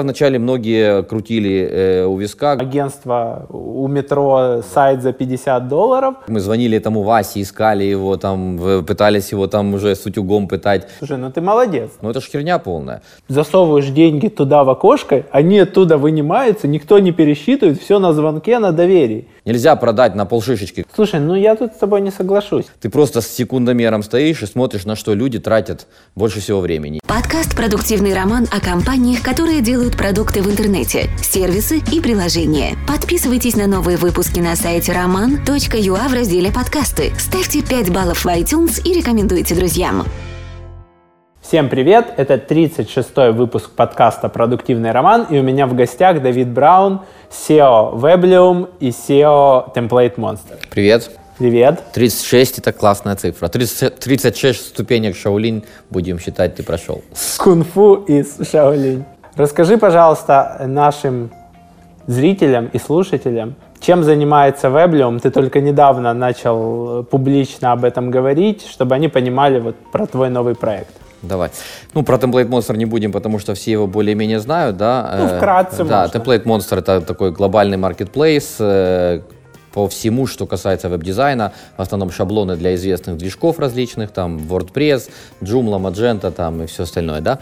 Вначале многие крутили э, у виска. Агентство у метро сайт за 50 долларов. Мы звонили этому Васе, искали его, там, пытались его там уже с утюгом пытать. Слушай, ну ты молодец. Ну это ж херня полная. Засовываешь деньги туда в окошко, они оттуда вынимаются, никто не пересчитывает, все на звонке, на доверии. Нельзя продать на полшишечки. Слушай, ну я тут с тобой не соглашусь. Ты просто с секундомером стоишь и смотришь, на что люди тратят больше всего времени. Подкаст «Продуктивный роман» о компаниях, которые делают продукты в интернете, сервисы и приложения. Подписывайтесь на новые выпуски на сайте roman.ua в разделе «Подкасты». Ставьте 5 баллов в iTunes и рекомендуйте друзьям. Всем привет! Это 36-й выпуск подкаста «Продуктивный роман» и у меня в гостях Давид Браун, SEO Weblium и SEO Template Monster. Привет! Привет. 36 это классная цифра. 30, 36 ступенек Шаолинь, будем считать, ты прошел. Кунг-фу из Шаолинь. Расскажи, пожалуйста, нашим зрителям и слушателям, чем занимается Weblium. Ты только недавно начал публично об этом говорить, чтобы они понимали вот про твой новый проект. Давай. Ну, про Template Monster не будем, потому что все его более-менее знают, да? Ну, вкратце Да, можно. Template Monster — это такой глобальный маркетплейс, э, по всему, что касается веб-дизайна, в основном шаблоны для известных движков различных, там WordPress, Joomla, Magento там и все остальное, да.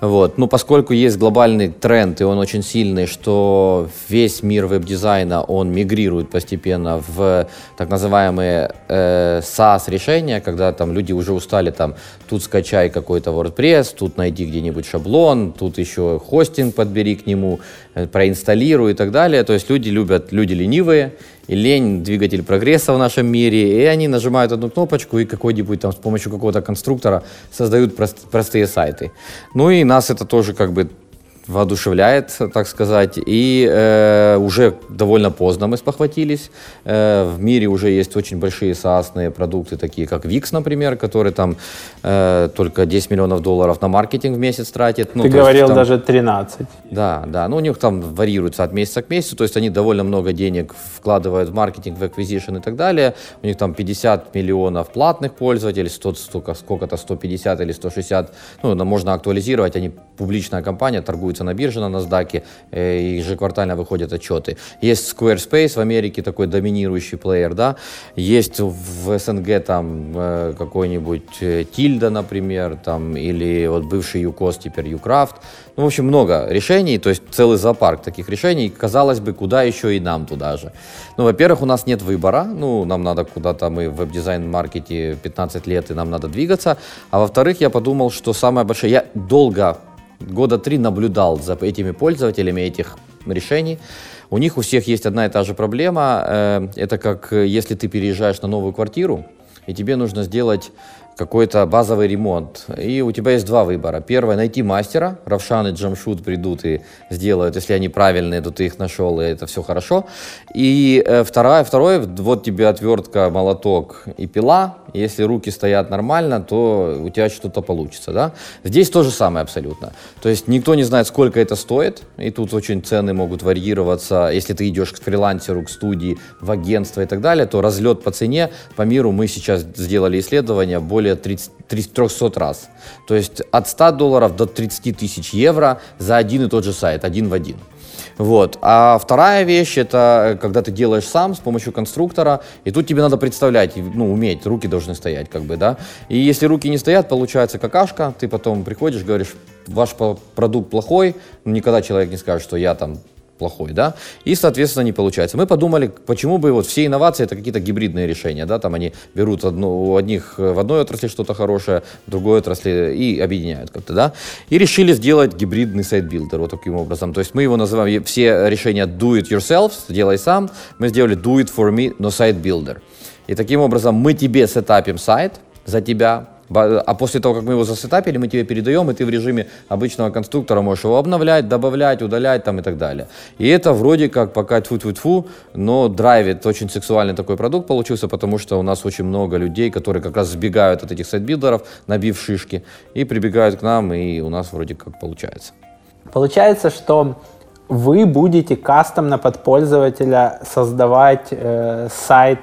Вот. Ну, поскольку есть глобальный тренд, и он очень сильный, что весь мир веб-дизайна, он мигрирует постепенно в так называемые э, SaaS-решения, когда там люди уже устали там, тут скачай какой-то WordPress, тут найди где-нибудь шаблон, тут еще хостинг подбери к нему, э, проинсталируй и так далее. То есть люди любят, люди ленивые, и лень двигатель прогресса в нашем мире, и они нажимают одну кнопочку и какой-нибудь там с помощью какого-то конструктора создают прост, простые сайты. Ну и нас это тоже как бы воодушевляет, так сказать. И э, уже довольно поздно мы спохватились. Э, в мире уже есть очень большие SaaS продукты, такие как Wix, например, который там э, только 10 миллионов долларов на маркетинг в месяц тратит. Ну, Ты говорил есть, там, даже 13. Да, да. Ну, у них там варьируется от месяца к месяцу, то есть они довольно много денег вкладывают в маркетинг, в acquisition и так далее. У них там 50 миллионов платных пользователей, 100, столько, сколько-то, 150 или 160. Ну, можно актуализировать, они публичная компания, торгуются торгуется на бирже, на NASDAQ, э, ежеквартально выходят отчеты. Есть Squarespace в Америке, такой доминирующий плеер, да, есть в СНГ там э, какой-нибудь Тильда, э, например, там, или вот бывший ЮКОС, теперь Юкрафт, ну, в общем, много решений, то есть целый зоопарк таких решений. Казалось бы, куда еще и нам туда же. Ну, во-первых, у нас нет выбора, ну, нам надо куда-то, мы в веб-дизайн-маркете 15 лет, и нам надо двигаться. А во-вторых, я подумал, что самое большое... Я долго года три наблюдал за этими пользователями этих решений. У них у всех есть одна и та же проблема. Э, это как э, если ты переезжаешь на новую квартиру, и тебе нужно сделать какой-то базовый ремонт. И у тебя есть два выбора. Первое, найти мастера. Равшан и Джамшут придут и сделают. Если они правильные, то ты их нашел, и это все хорошо. И э, второе, второе, вот тебе отвертка, молоток и пила. Если руки стоят нормально, то у тебя что-то получится. Да? Здесь то же самое абсолютно. То есть никто не знает, сколько это стоит. И тут очень цены могут варьироваться. Если ты идешь к фрилансеру, к студии, в агентство и так далее, то разлет по цене по миру мы сейчас сделали исследование более более 30, 300 раз. То есть от 100 долларов до 30 тысяч евро за один и тот же сайт, один в один. Вот. А вторая вещь это э, когда ты делаешь сам с помощью конструктора, и тут тебе надо представлять, ну, уметь, руки должны стоять, как бы, да. И если руки не стоят, получается какашка, ты потом приходишь, говоришь, ваш продукт плохой, никогда человек не скажет, что я там плохой, да, и, соответственно, не получается. Мы подумали, почему бы вот все инновации это какие-то гибридные решения, да, там они берут одну, у одних в одной отрасли что-то хорошее, в другой отрасли и объединяют как-то, да, и решили сделать гибридный site-builder вот таким образом. То есть мы его называем, все решения do it yourself, делай сам, мы сделали do it for me, но site-builder. И таким образом мы тебе сетапим сайт за тебя, а после того, как мы его засетапили, мы тебе передаем, и ты в режиме обычного конструктора можешь его обновлять, добавлять, удалять там и так далее. И это вроде как пока тьфу-тьфу-тьфу, но драйвит очень сексуальный такой продукт получился, потому что у нас очень много людей, которые как раз сбегают от этих сайт-билдеров, набив шишки, и прибегают к нам, и у нас вроде как получается. Получается, что вы будете кастомно под пользователя создавать э, сайт,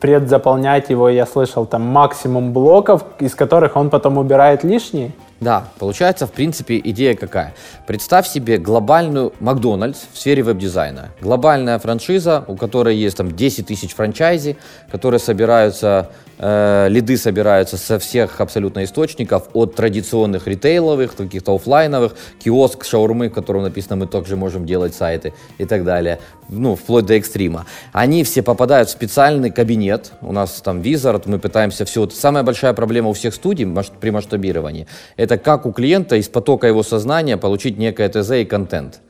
предзаполнять его, я слышал, там максимум блоков, из которых он потом убирает лишние? Да, получается, в принципе, идея какая? Представь себе глобальную Макдональдс в сфере веб-дизайна. Глобальная франшиза, у которой есть там 10 тысяч франчайзи, которые собираются лиды собираются со всех абсолютно источников, от традиционных ритейловых, каких-то офлайновых, киоск, шаурмы, в котором написано, мы также можем делать сайты и так далее, ну, вплоть до экстрима. Они все попадают в специальный кабинет, у нас там Wizard, мы пытаемся все. Самая большая проблема у всех студий при масштабировании, это как у клиента из потока его сознания получить некое ТЗ и контент.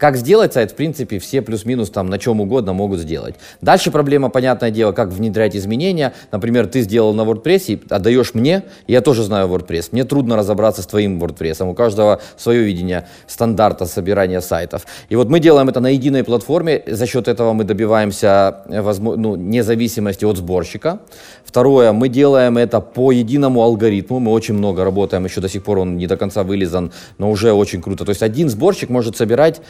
Как сделать сайт, в принципе, все плюс-минус там на чем угодно могут сделать. Дальше проблема, понятное дело, как внедрять изменения. Например, ты сделал на WordPress и отдаешь мне, я тоже знаю WordPress. Мне трудно разобраться с твоим WordPress. У каждого свое видение стандарта собирания сайтов. И вот мы делаем это на единой платформе. За счет этого мы добиваемся ну, независимости от сборщика. Второе, мы делаем это по единому алгоритму. Мы очень много работаем, еще до сих пор он не до конца вылизан, но уже очень круто. То есть один сборщик может собирать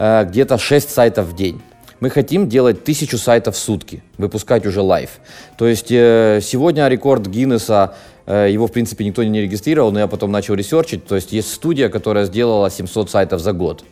Э, где-то 6 сайтов в день. Мы хотим делать тысячу сайтов в сутки, выпускать уже лайв. То есть э, сегодня рекорд Гиннесса, э, его в принципе никто не регистрировал, но я потом начал ресерчить. То есть есть студия, которая сделала 700 сайтов за год.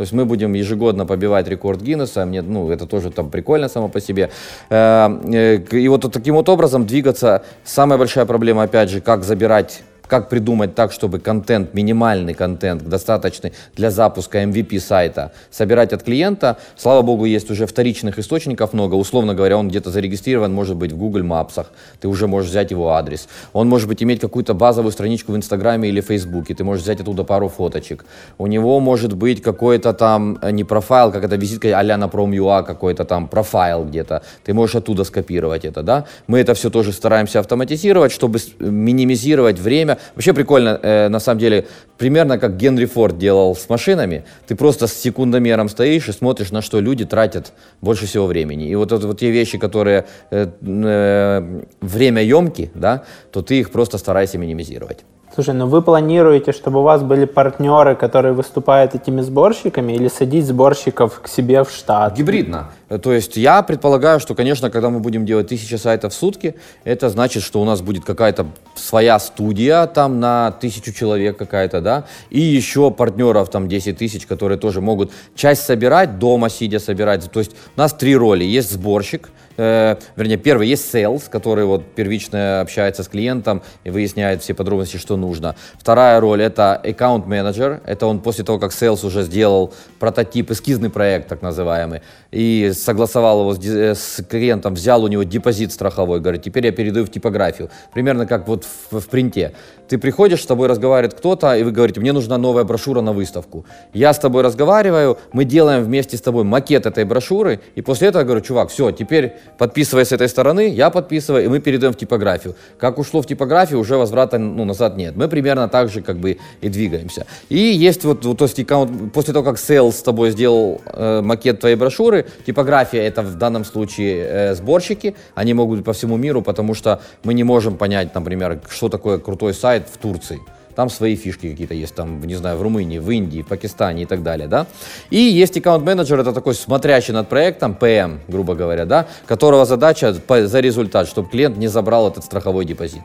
То есть мы будем ежегодно побивать рекорд Гиннесса, мне, ну, это тоже там прикольно само по себе. И вот таким вот образом двигаться. Самая большая проблема, опять же, как забирать как придумать так, чтобы контент, минимальный контент, достаточный для запуска MVP сайта, собирать от клиента. Слава богу, есть уже вторичных источников много. Условно говоря, он где-то зарегистрирован, может быть, в Google Maps. Ты уже можешь взять его адрес. Он может быть иметь какую-то базовую страничку в Инстаграме или Фейсбуке. Ты можешь взять оттуда пару фоточек. У него может быть какой-то там э, не профайл, как это визитка а-ля на Prom.ua, какой-то там профайл где-то. Ты можешь оттуда скопировать это, да? Мы это все тоже стараемся автоматизировать, чтобы минимизировать время, Вообще прикольно, э, на самом деле, примерно как Генри Форд делал с машинами. Ты просто с секундомером стоишь и смотришь, на что люди тратят больше всего времени. И вот, вот, вот те вещи, которые э, э, время емки, да, то ты их просто старайся минимизировать. Слушай, ну вы планируете, чтобы у вас были партнеры, которые выступают этими сборщиками, или садить сборщиков к себе в штат? Гибридно. То есть я предполагаю, что, конечно, когда мы будем делать тысячи сайтов в сутки, это значит, что у нас будет какая-то своя студия там на тысячу человек какая-то, да, и еще партнеров там 10 тысяч, которые тоже могут часть собирать, дома сидя собирать. То есть у нас три роли. Есть сборщик, э, вернее, первый есть sales, который вот первично общается с клиентом и выясняет все подробности, что нужно. Вторая роль это аккаунт менеджер, это он после того, как sales уже сделал прототип, эскизный проект так называемый, и согласовал его с, с клиентом, взял у него депозит страховой, говорит, теперь я передаю в типографию. Примерно как вот в, в принте. Ты приходишь, с тобой разговаривает кто-то, и вы говорите, мне нужна новая брошюра на выставку. Я с тобой разговариваю, мы делаем вместе с тобой макет этой брошюры, и после этого я говорю, чувак, все, теперь подписывай с этой стороны, я подписываю, и мы передаем в типографию. Как ушло в типографию, уже возврата ну, назад нет. Мы примерно так же как бы и двигаемся. И есть вот, вот то есть, после того, как sales с тобой сделал э, макет твоей брошюры, типография это в данном случае э, сборщики, они могут быть по всему миру, потому что мы не можем понять, например, что такое крутой сайт в Турции там свои фишки какие-то есть, там, не знаю, в Румынии, в Индии, в Пакистане и так далее, да. И есть аккаунт-менеджер, это такой смотрящий над проектом, ПМ, грубо говоря, да, которого задача за результат, чтобы клиент не забрал этот страховой депозит.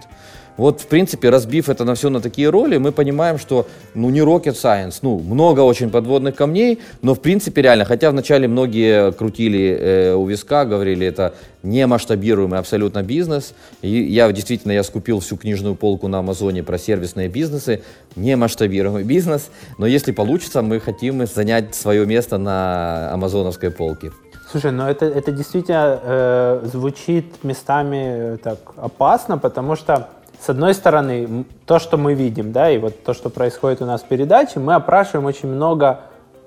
Вот, в принципе, разбив это на все на такие роли, мы понимаем, что, ну, не rocket science, ну, много очень подводных камней, но, в принципе, реально, хотя вначале многие крутили э, у виска, говорили, это не масштабируемый абсолютно бизнес. И я действительно, я скупил всю книжную полку на Амазоне про сервисные бизнесы, не масштабируемый бизнес, но если получится, мы хотим занять свое место на амазоновской полке. Слушай, ну это, это действительно э, звучит местами так опасно, потому что с одной стороны, то, что мы видим, да, и вот то, что происходит у нас в передаче, мы опрашиваем очень много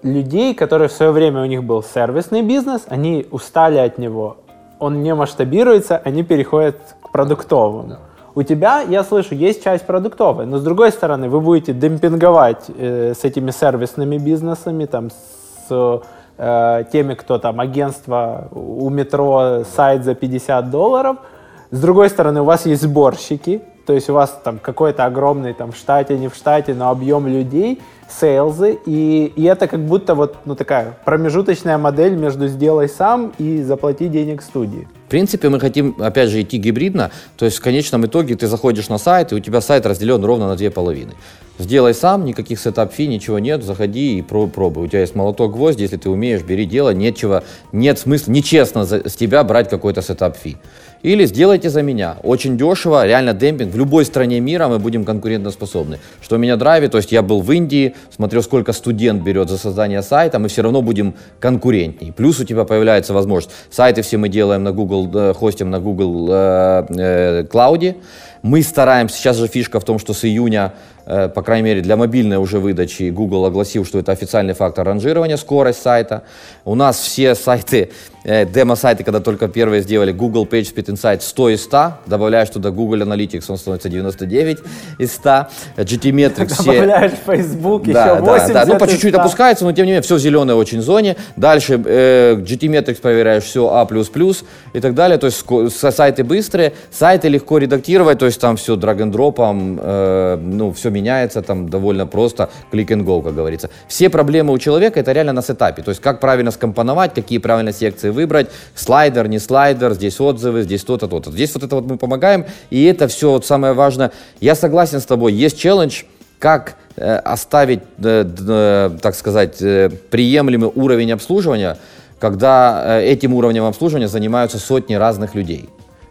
людей, которые в свое время у них был сервисный бизнес, они устали от него, он не масштабируется, они переходят к продуктовому. Да. У тебя, я слышу, есть часть продуктовая, но с другой стороны, вы будете демпинговать э, с этими сервисными бизнесами, там, с э, теми, кто там агентство у метро, сайт за 50 долларов. С другой стороны, у вас есть сборщики, то есть у вас там какой-то огромный там в штате, не в штате, но объем людей, сейлзы, и, и это как будто вот ну, такая промежуточная модель между «сделай сам» и «заплати денег студии». В принципе, мы хотим, опять же, идти гибридно, то есть в конечном итоге ты заходишь на сайт, и у тебя сайт разделен ровно на две половины. Сделай сам, никаких setup fee, ничего нет, заходи и пробуй. У тебя есть молоток, гвозди, если ты умеешь, бери дело, нечего, нет смысла, нечестно с тебя брать какой-то setup fee. Или сделайте за меня. Очень дешево, реально демпинг. В любой стране мира мы будем конкурентоспособны. Что меня драйвит, то есть я был в Индии, смотрел, сколько студент берет за создание сайта, мы все равно будем конкурентней. Плюс у тебя появляется возможность. Сайты все мы делаем на Google, э, хостим на Google э, э, Cloud. Мы стараемся, сейчас же фишка в том, что с июня Э, по крайней мере, для мобильной уже выдачи Google огласил, что это официальный фактор ранжирования, скорость сайта. У нас все сайты, э, демо-сайты, когда только первые сделали, Google PageSpeed Insight 100 из 100, добавляешь туда Google Analytics, он становится 99 из 100, GTmetrix все... Добавляешь Facebook, да, еще 80 да, да, ну по чуть-чуть опускается, но тем не менее все в зеленой очень зоне. Дальше э, GTmetrix проверяешь, все А++, и так далее, то есть сайты быстрые, сайты легко редактировать, то есть там все драг-н-дропом, э, ну все меняется там довольно просто, клик and go, как говорится. Все проблемы у человека это реально на сетапе, то есть как правильно скомпоновать, какие правильно секции выбрать, слайдер, не слайдер, здесь отзывы, здесь то-то, то-то. Здесь вот это вот мы помогаем, и это все вот самое важное. Я согласен с тобой, есть челлендж, как э, оставить, э, э, так сказать, э, приемлемый уровень обслуживания, когда э, этим уровнем обслуживания занимаются сотни разных людей.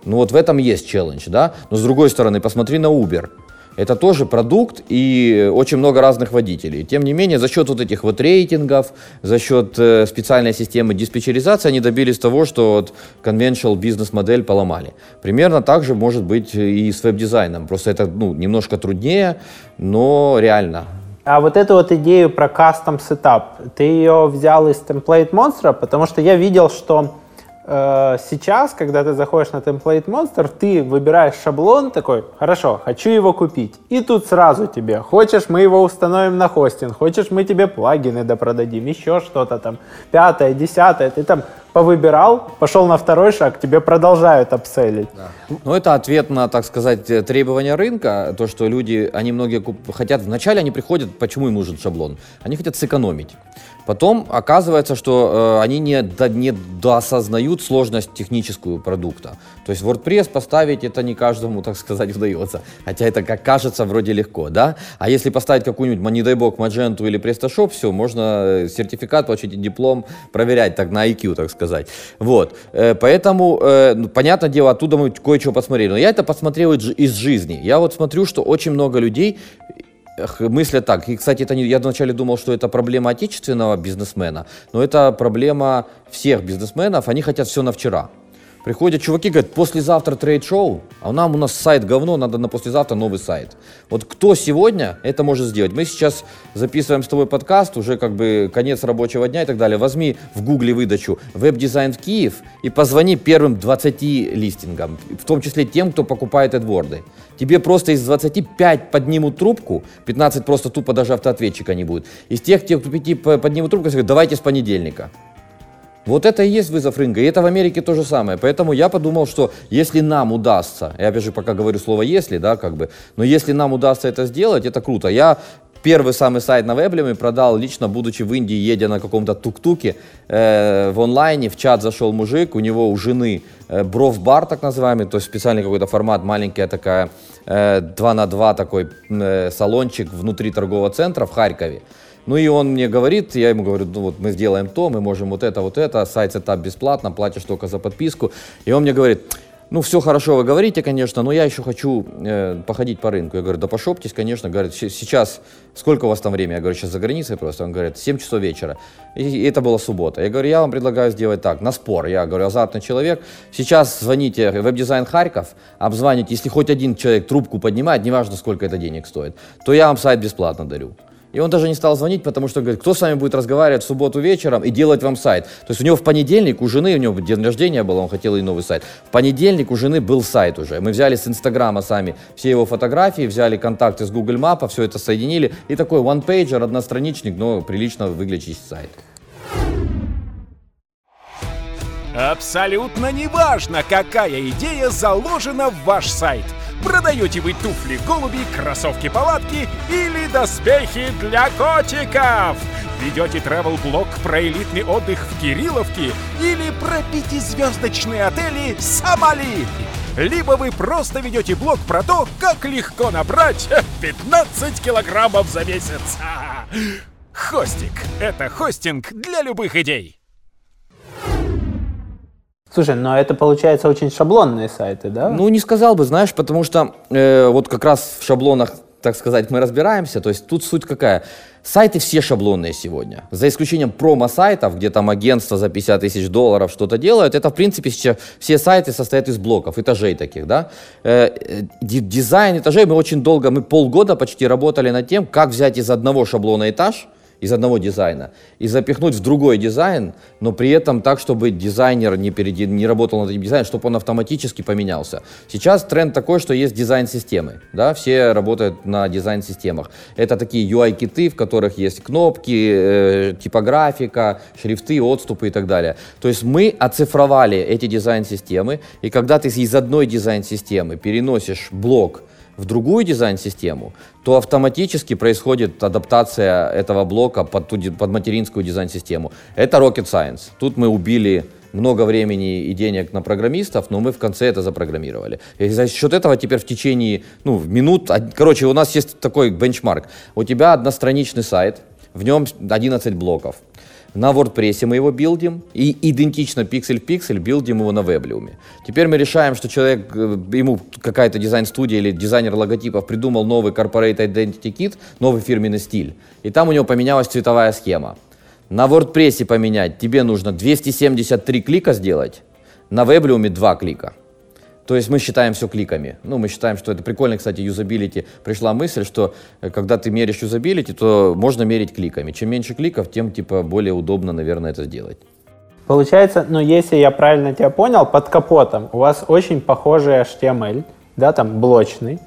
Ну вот в этом есть челлендж, да. Но с другой стороны, посмотри на Uber. Это тоже продукт и очень много разных водителей. Тем не менее, за счет вот этих вот рейтингов, за счет э, специальной системы диспетчеризации они добились того, что вот conventional бизнес-модель поломали. Примерно так же может быть и с веб-дизайном. Просто это ну, немножко труднее, но реально. А вот эту вот идею про custom setup, ты ее взял из Template Monster, потому что я видел, что сейчас, когда ты заходишь на Template Monster, ты выбираешь шаблон такой, хорошо, хочу его купить. И тут сразу тебе, хочешь, мы его установим на хостинг, хочешь, мы тебе плагины допродадим, еще что-то там, пятое, десятое, ты там повыбирал, пошел на второй шаг, тебе продолжают апселить. Да. Ну, это ответ на, так сказать, э, требования рынка, то, что люди, они многие хотят, вначале они приходят, почему им нужен шаблон? Они хотят сэкономить. Потом оказывается, что э, они не, до, не доосознают сложность техническую продукта. То есть WordPress поставить это не каждому, так сказать, удается. Хотя это, как кажется, вроде легко, да? А если поставить какую-нибудь, не дай бог, Magento или PrestaShop, все, можно э, сертификат получить, диплом проверять так на IQ, так сказать. Вот. Э, поэтому, э, ну, понятное дело, оттуда мы кое-что посмотрели. Но я это посмотрел из жизни. Я вот смотрю, что очень много людей мыслят так. И, кстати, это не, я вначале думал, что это проблема отечественного бизнесмена, но это проблема всех бизнесменов. Они хотят все на вчера. Приходят чуваки, говорят, послезавтра trade show, а нам у нас сайт говно, надо на послезавтра новый сайт. Вот кто сегодня это может сделать? Мы сейчас записываем с тобой подкаст, уже как бы конец рабочего дня и так далее. Возьми в гугле выдачу веб-дизайн в Киев и позвони первым 20 листингам, в том числе тем, кто покупает AdWords. Тебе просто из 25 поднимут трубку, 15 просто тупо даже автоответчика не будет. Из тех, кто 5 поднимут трубку, скажут, давайте с понедельника. Вот это и есть вызов рынка, и это в Америке то же самое. Поэтому я подумал, что если нам удастся, я опять же пока говорю слово «если», да, как бы, но если нам удастся это сделать, это круто. Я первый самый сайт на Веблеме продал лично, будучи в Индии, едя на каком-то тук-туке э, в онлайне, в чат зашел мужик, у него у жены э, бровбар так называемый, то есть специальный какой-то формат, маленькая такая э, 2 на 2 такой э, салончик внутри торгового центра в Харькове. Ну и он мне говорит, я ему говорю, ну вот мы сделаем то, мы можем вот это, вот это, сайт сетап бесплатно, платишь только за подписку. И он мне говорит, ну все хорошо вы говорите, конечно, но я еще хочу э, походить по рынку. Я говорю, да пошоптесь, конечно. Говорит, сейчас, сколько у вас там времени? Я говорю, сейчас за границей просто. Он говорит, 7 часов вечера. И, и это была суббота. Я говорю, я вам предлагаю сделать так, на спор. Я говорю, азартный человек. Сейчас звоните веб-дизайн Харьков, обзвоните, если хоть один человек трубку поднимает, неважно, сколько это денег стоит, то я вам сайт бесплатно дарю. И он даже не стал звонить, потому что говорит, кто с вами будет разговаривать в субботу вечером и делать вам сайт. То есть у него в понедельник, у жены, у него день рождения был, он хотел и новый сайт. В понедельник у жены был сайт уже. Мы взяли с Инстаграма сами все его фотографии, взяли контакты с Google Map, все это соединили. И такой one-pager, одностраничник, но прилично выглядящий сайт. Абсолютно неважно, какая идея заложена в ваш сайт – Продаете вы туфли голуби, кроссовки-палатки или доспехи для котиков? Ведете travel-блог про элитный отдых в Кирилловке или про пятизвездочные отели Сомали? Либо вы просто ведете блог про то, как легко набрать 15 килограммов за месяц. Хостик – это хостинг для любых идей. Слушай, но это получается очень шаблонные сайты, да? Ну, не сказал бы, знаешь, потому что э, вот как раз в шаблонах, так сказать, мы разбираемся. То есть тут суть какая? Сайты все шаблонные сегодня. За исключением промо-сайтов, где там агентство за 50 тысяч долларов что-то делает, это, в принципе, все сайты состоят из блоков, этажей таких, да. Э, дизайн этажей мы очень долго, мы полгода почти работали над тем, как взять из одного шаблона этаж, из одного дизайна и запихнуть в другой дизайн, но при этом так, чтобы дизайнер не, перед, не работал над этим дизайном, чтобы он автоматически поменялся. Сейчас тренд такой, что есть дизайн-системы, да, все работают на дизайн-системах. Это такие UI-киты, в которых есть кнопки, э, типографика, шрифты, отступы и так далее. То есть мы оцифровали эти дизайн-системы, и когда ты из одной дизайн-системы переносишь блок в другую дизайн-систему, то автоматически происходит адаптация этого блока под, ту, под материнскую дизайн-систему. Это rocket science. Тут мы убили много времени и денег на программистов, но мы в конце это запрограммировали. И за счет этого теперь в течение ну, минут, короче, у нас есть такой бенчмарк. У тебя одностраничный сайт, в нем 11 блоков. На WordPress мы его билдим и идентично пиксель в пиксель билдим его на Weblium. Теперь мы решаем, что человек, э, ему какая-то дизайн-студия или дизайнер логотипов придумал новый Corporate Identity Kit, новый фирменный стиль. И там у него поменялась цветовая схема. На WordPress поменять тебе нужно 273 клика сделать, на Weblium 2 клика. То есть мы считаем все кликами. Ну, мы считаем, что это прикольно, кстати, юзабилити. Пришла мысль, что э, когда ты меришь юзабилити, то можно мерить кликами. Чем меньше кликов, тем типа более удобно, наверное, это сделать. Получается, ну, если я правильно тебя понял, под капотом у вас очень похожий HTML, да, там блочный,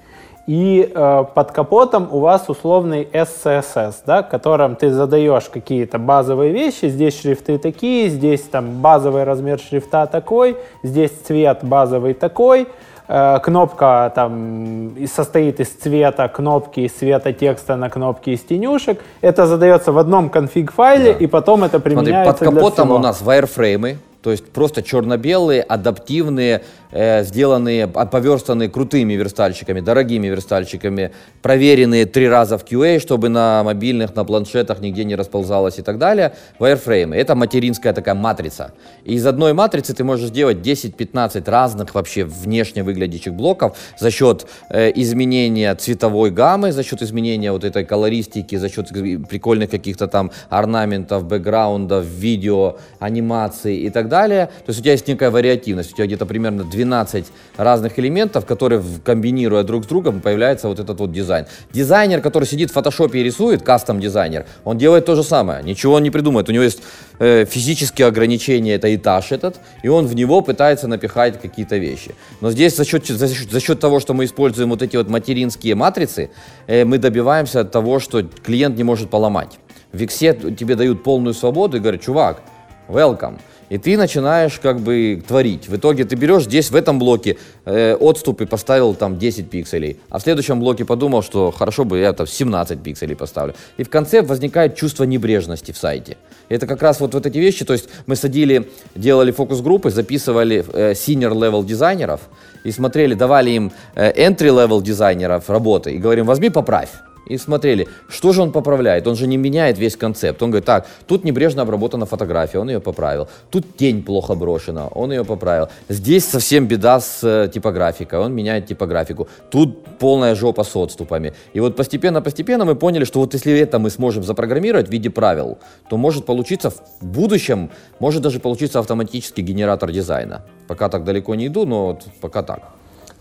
и э, под капотом у вас условный SCSS, да, которым ты задаешь какие-то базовые вещи. Здесь шрифты такие, здесь там базовый размер шрифта такой, здесь цвет базовый такой. Э, кнопка там состоит из цвета кнопки, из цвета текста на кнопки из тенюшек. Это задается в одном конфиг-файле, да. и потом это применяется Смотри, под капотом у нас вайрфреймы, то есть просто черно-белые, адаптивные, э, сделанные, поверстанные крутыми верстальщиками, дорогими верстальщиками, проверенные три раза в QA, чтобы на мобильных, на планшетах нигде не расползалось и так далее. Wireframe. Это материнская такая матрица. И из одной матрицы ты можешь сделать 10-15 разных вообще внешне выглядящих блоков за счет э, изменения цветовой гаммы, за счет изменения вот этой колористики, за счет прикольных каких-то там орнаментов, бэкграундов, видео, анимации и так далее. То есть у тебя есть некая вариативность. У тебя где-то примерно 12 разных элементов, которые, комбинируя друг с другом, появляется вот этот вот дизайн. Дизайнер, который сидит в фотошопе и рисует, кастом-дизайнер, он делает то же самое. Ничего он не придумает. У него есть э, физические ограничения, это этаж этот, и он в него пытается напихать какие-то вещи. Но здесь за счет, за счет, за счет того, что мы используем вот эти вот материнские матрицы, э, мы добиваемся того, что клиент не может поломать. В Виксе тебе дают полную свободу и говорят, чувак, welcome и ты начинаешь как бы творить. В итоге ты берешь здесь, в этом блоке, э, отступы поставил там 10 пикселей, а в следующем блоке подумал, что хорошо бы я там 17 пикселей поставлю. И в конце возникает чувство небрежности в сайте. Это как раз вот, вот эти вещи, то есть мы садили, делали фокус-группы, записывали э, senior-level дизайнеров и смотрели, давали им э, entry-level дизайнеров работы и говорим, возьми поправь и смотрели, что же он поправляет. Он же не меняет весь концепт. Он говорит, так, тут небрежно обработана фотография, он ее поправил. Тут тень плохо брошена, он ее поправил. Здесь совсем беда с э, типографикой, он меняет типографику. Тут полная жопа с отступами. И вот постепенно-постепенно мы поняли, что вот если это мы сможем запрограммировать в виде правил, то может получиться в будущем, может даже получиться автоматический генератор дизайна. Пока так далеко не иду, но вот пока так.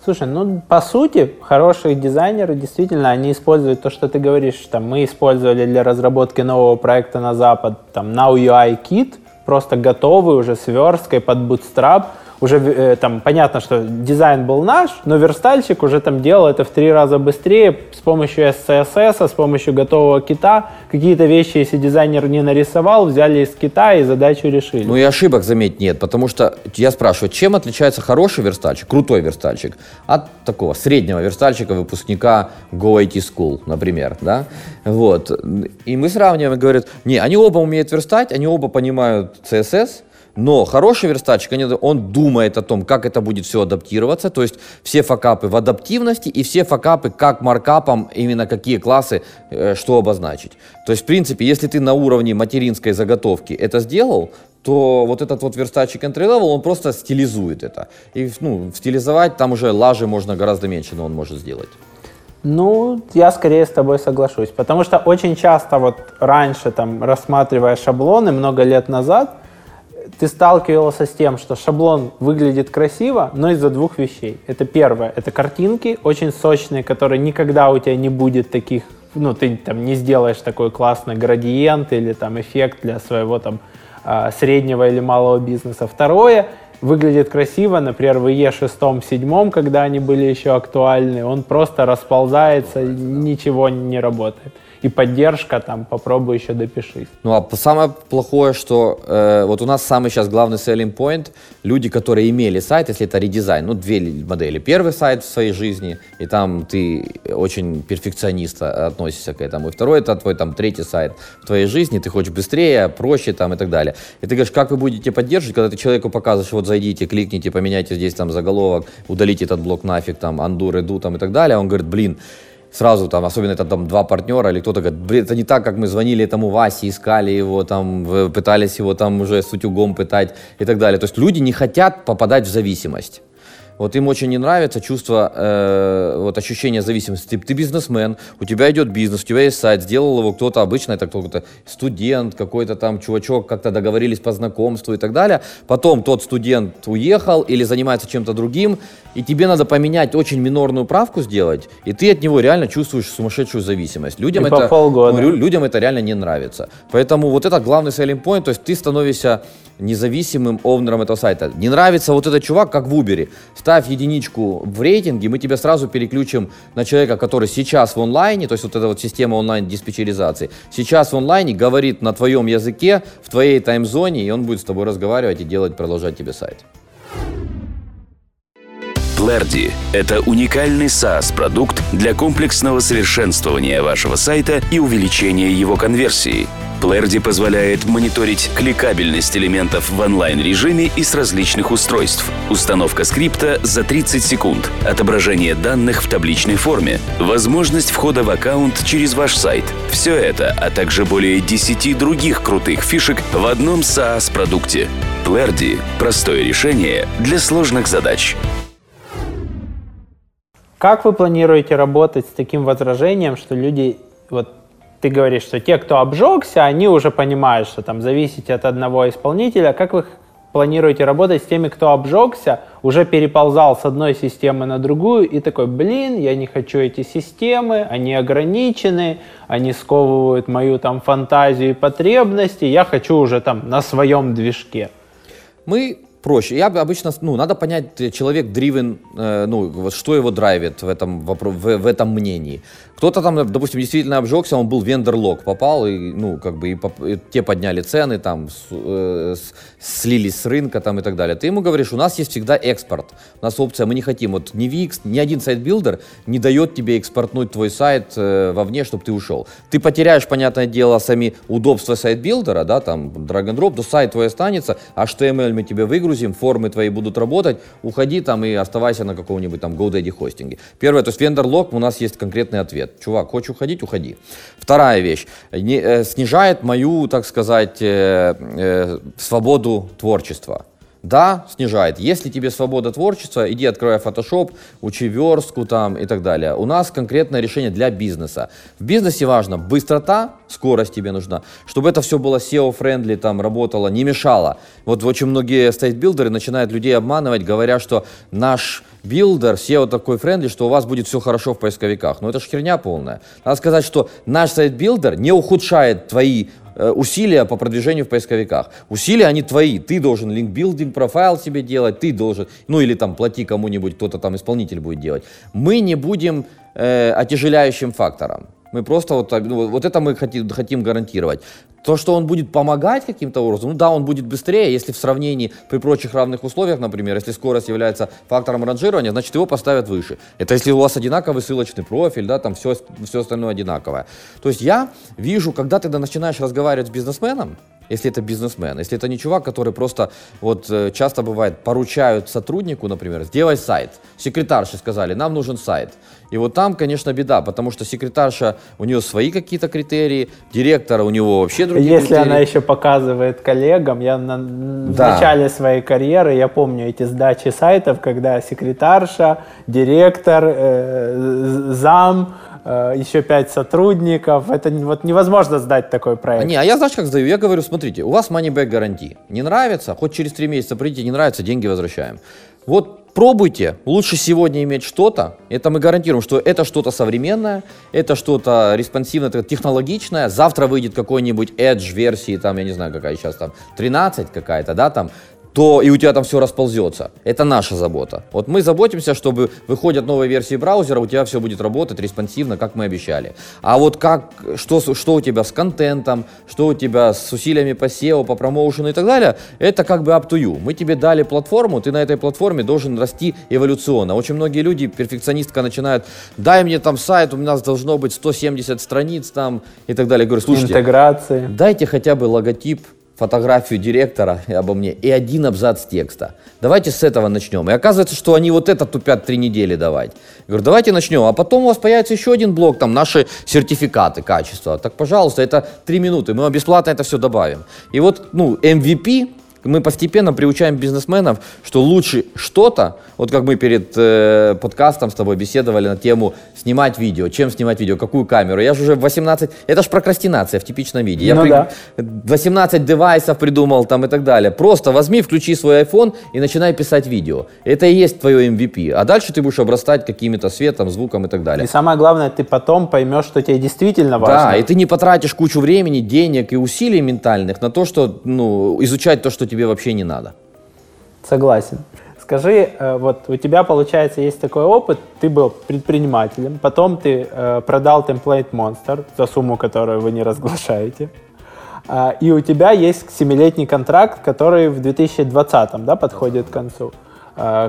Слушай, ну по сути, хорошие дизайнеры действительно, они используют то, что ты говоришь, там мы использовали для разработки нового проекта на Запад, там Now UI Kit, просто готовый уже с версткой под Bootstrap, уже э, там понятно, что дизайн был наш, но верстальщик уже там делал это в три раза быстрее с помощью SCSS, с помощью готового кита. Какие-то вещи, если дизайнер не нарисовал, взяли из кита и задачу решили. Ну и ошибок, заметь, нет, потому что я спрашиваю, чем отличается хороший верстальщик, крутой верстальщик от такого среднего верстальщика, выпускника Go IT School, например, да? Вот. И мы сравниваем и говорят, не, они оба умеют верстать, они оба понимают CSS, Но хороший верстальщик, он думает о том, как это будет все адаптироваться, то есть все факапы в адаптивности и все факапы как маркапом, именно какие классы, э, что обозначить. То есть, в принципе, если ты на уровне материнской заготовки это сделал, то вот этот вот верстальщик entry level, он просто стилизует это. И ну, стилизовать там уже лажи можно гораздо меньше, но он может сделать. Ну, я скорее с тобой соглашусь, потому что очень часто вот раньше, там, рассматривая шаблоны много лет назад, ты сталкивался с тем, что шаблон выглядит красиво, но из-за двух вещей. Это первое, это картинки очень сочные, которые никогда у тебя не будет таких, ну, ты там не сделаешь такой классный градиент или там эффект для своего там а, среднего или малого бизнеса. Второе, выглядит красиво, например, в Е6, 7, когда они были еще актуальны, он просто расползается, ничего не работает и поддержка, там, попробуй еще допишись. Ну, а самое плохое, что э, вот у нас самый сейчас главный selling point, люди, которые имели сайт, если это редизайн, ну, две модели. Первый сайт в своей жизни, и там ты очень перфекционист относишься к этому. И второй, это твой там третий сайт в твоей жизни, ты хочешь быстрее, проще там и так далее. И ты говоришь, как вы будете поддерживать, когда ты человеку показываешь, вот зайдите, кликните, поменяйте здесь там заголовок, удалите этот блок нафиг, там, undo, redo, там и так далее. Он говорит, блин, сразу там, особенно это там два партнера, или кто-то говорит, блин, это не так, как мы звонили этому Васе, искали его там, пытались его там уже с утюгом пытать и так далее. То есть люди не хотят попадать в зависимость. Вот им очень не нравится чувство, э, вот ощущение зависимости. Ты, ты бизнесмен, у тебя идет бизнес, у тебя есть сайт, сделал его кто-то обычно, это кто-то студент, какой-то там чувачок, как-то договорились по знакомству и так далее. Потом тот студент уехал или занимается чем-то другим, и тебе надо поменять очень минорную правку сделать, и ты от него реально чувствуешь сумасшедшую зависимость. Людям, и это, полгода. ну, людям это реально не нравится. Поэтому вот это главный selling point, то есть ты становишься независимым овнером этого сайта. Не нравится вот этот чувак, как в Uber. Ставь единичку в рейтинге, мы тебя сразу переключим на человека, который сейчас в онлайне, то есть вот эта вот система онлайн-диспетчеризации, сейчас в онлайне говорит на твоем языке, в твоей таймзоне, и он будет с тобой разговаривать и делать, продолжать тебе сайт. Плерди – это уникальный SaaS-продукт для комплексного совершенствования вашего сайта и увеличения его конверсии. Плерди позволяет мониторить кликабельность элементов в онлайн-режиме и с различных устройств. Установка скрипта за 30 секунд, отображение данных в табличной форме, возможность входа в аккаунт через ваш сайт. Все это, а также более 10 других крутых фишек в одном SaaS-продукте. Плерди – простое решение для сложных задач. Как вы планируете работать с таким возражением, что люди, вот ты говоришь, что те, кто обжегся, они уже понимают, что там зависите от одного исполнителя. Как вы планируете работать с теми, кто обжегся, уже переползал с одной системы на другую и такой, блин, я не хочу эти системы, они ограничены, они сковывают мою там фантазию и потребности, я хочу уже там на своем движке. Мы проще. Я обычно, ну, надо понять, человек driven, э, ну, что его драйвит в этом, в, в этом мнении. Кто-то там, допустим, действительно обжегся, он был vendor lock, попал, и, ну, как бы, и, поп, и те подняли цены, там, с, э, с, слились с рынка, там, и так далее. Ты ему говоришь, у нас есть всегда экспорт. У нас опция, мы не хотим, вот, ни Wix, ни один сайт-билдер не дает тебе экспортнуть твой сайт э, вовне, чтобы ты ушел. Ты потеряешь, понятное дело, сами удобства сайт-билдера, да, там, drag and drop, но сайт твой останется, HTML мы тебе выгрузим, формы твои будут работать, уходи там и оставайся на каком-нибудь там GoDaddy хостинге. Первое, то есть вендор-лог, у нас есть конкретный ответ нет. Чувак, хочешь уходить, уходи. Вторая вещь. Не, э, снижает мою, так сказать, э, э, свободу творчества. Да, снижает. Если тебе свобода творчества, иди открывай Photoshop, учи верстку там и так далее. У нас конкретное решение для бизнеса. В бизнесе важно быстрота, скорость тебе нужна, чтобы это все было SEO-friendly, там работало, не мешало. Вот очень многие сайт-билдеры начинают людей обманывать, говоря, что наш билдер, SEO такой friendly, что у вас будет все хорошо в поисковиках. Но это же херня полная. Надо сказать, что наш сайт-билдер не ухудшает твои усилия по продвижению в поисковиках. Усилия, они твои. Ты должен линкбилдинг профайл себе делать, ты должен, ну или там плати кому-нибудь, кто-то там исполнитель будет делать. Мы не будем э, отяжеляющим фактором. Мы просто вот, ну, вот это мы хотим, хотим гарантировать. То, что он будет помогать каким-то образом, ну да, он будет быстрее, если в сравнении при прочих равных условиях, например, если скорость является фактором ранжирования, значит его поставят выше. Это если у вас одинаковый ссылочный профиль, да, там все, все остальное одинаковое. То есть я вижу, когда ты начинаешь разговаривать с бизнесменом, если это бизнесмен, если это не чувак, который просто, вот э, часто бывает, поручают сотруднику, например, сделай сайт. Секретарши сказали, нам нужен сайт. И вот там, конечно, беда, потому что секретарша, у нее свои какие-то критерии, директора у него вообще другие Если критерии. она еще показывает коллегам, я на, в Да. начале своей карьеры, я помню эти сдачи сайтов, когда секретарша, директор, э, зам, э, еще пять сотрудников. Это вот невозможно сдать такой проект. Не, а я знаешь, как сдаю? Я говорю, смотрите, у вас money back гарантии. Не нравится, хоть через три месяца придите, не нравится, деньги возвращаем. Вот пробуйте, лучше сегодня иметь что-то, это мы гарантируем, что это что-то современное, это что-то респонсивное, это технологичное, завтра выйдет какой-нибудь Edge версии, там, я не знаю, какая сейчас там, 13 какая-то, да, там, то и у тебя там все расползется. Это наша забота. Вот мы заботимся, чтобы выходят новые версии браузера, у тебя все будет работать респонсивно, как мы обещали. А вот как, что, что у тебя с контентом, что у тебя с усилиями по SEO, по промоушену и так далее, это как бы up to you. Мы тебе дали платформу, ты на этой платформе должен расти эволюционно. Очень многие люди, перфекционистка, начинают, дай мне там сайт, у нас должно быть 170 страниц там и так далее. Я говорю, слушайте, Интеграции. Дайте хотя бы логотип, фотографию директора обо мне и один абзац текста. Давайте с этого начнем. И оказывается, что они вот это тупят три недели давать. Я говорю, давайте начнем. А потом у вас появится еще один блок, там наши сертификаты качества. Так, пожалуйста, это три минуты, мы вам бесплатно это все добавим. И вот, ну, MVP мы постепенно приучаем бизнесменов, что лучше что-то, вот как мы перед э, подкастом с тобой беседовали на тему снимать видео, чем снимать видео, какую камеру. Я же уже в 18, это же прокрастинация в типичном виде. Я Ну при- да. 18 девайсов придумал там и так далее. Просто возьми, включи свой iPhone и начинай писать видео. Это и есть твое MVP. А дальше ты будешь обрастать какими-то светом, звуком и так далее. И самое главное, ты потом поймешь, что тебе действительно важно. Да, и ты не потратишь кучу времени, денег и усилий ментальных на то, что, ну, изучать то, что тебе вообще не надо. Согласен. Скажи, э, вот у тебя, получается, есть такой опыт, ты был предпринимателем, потом ты э, продал Template Monster за сумму, которую вы не разглашаете, А, и у тебя есть семилетний контракт, который в 2020 да, подходит к концу,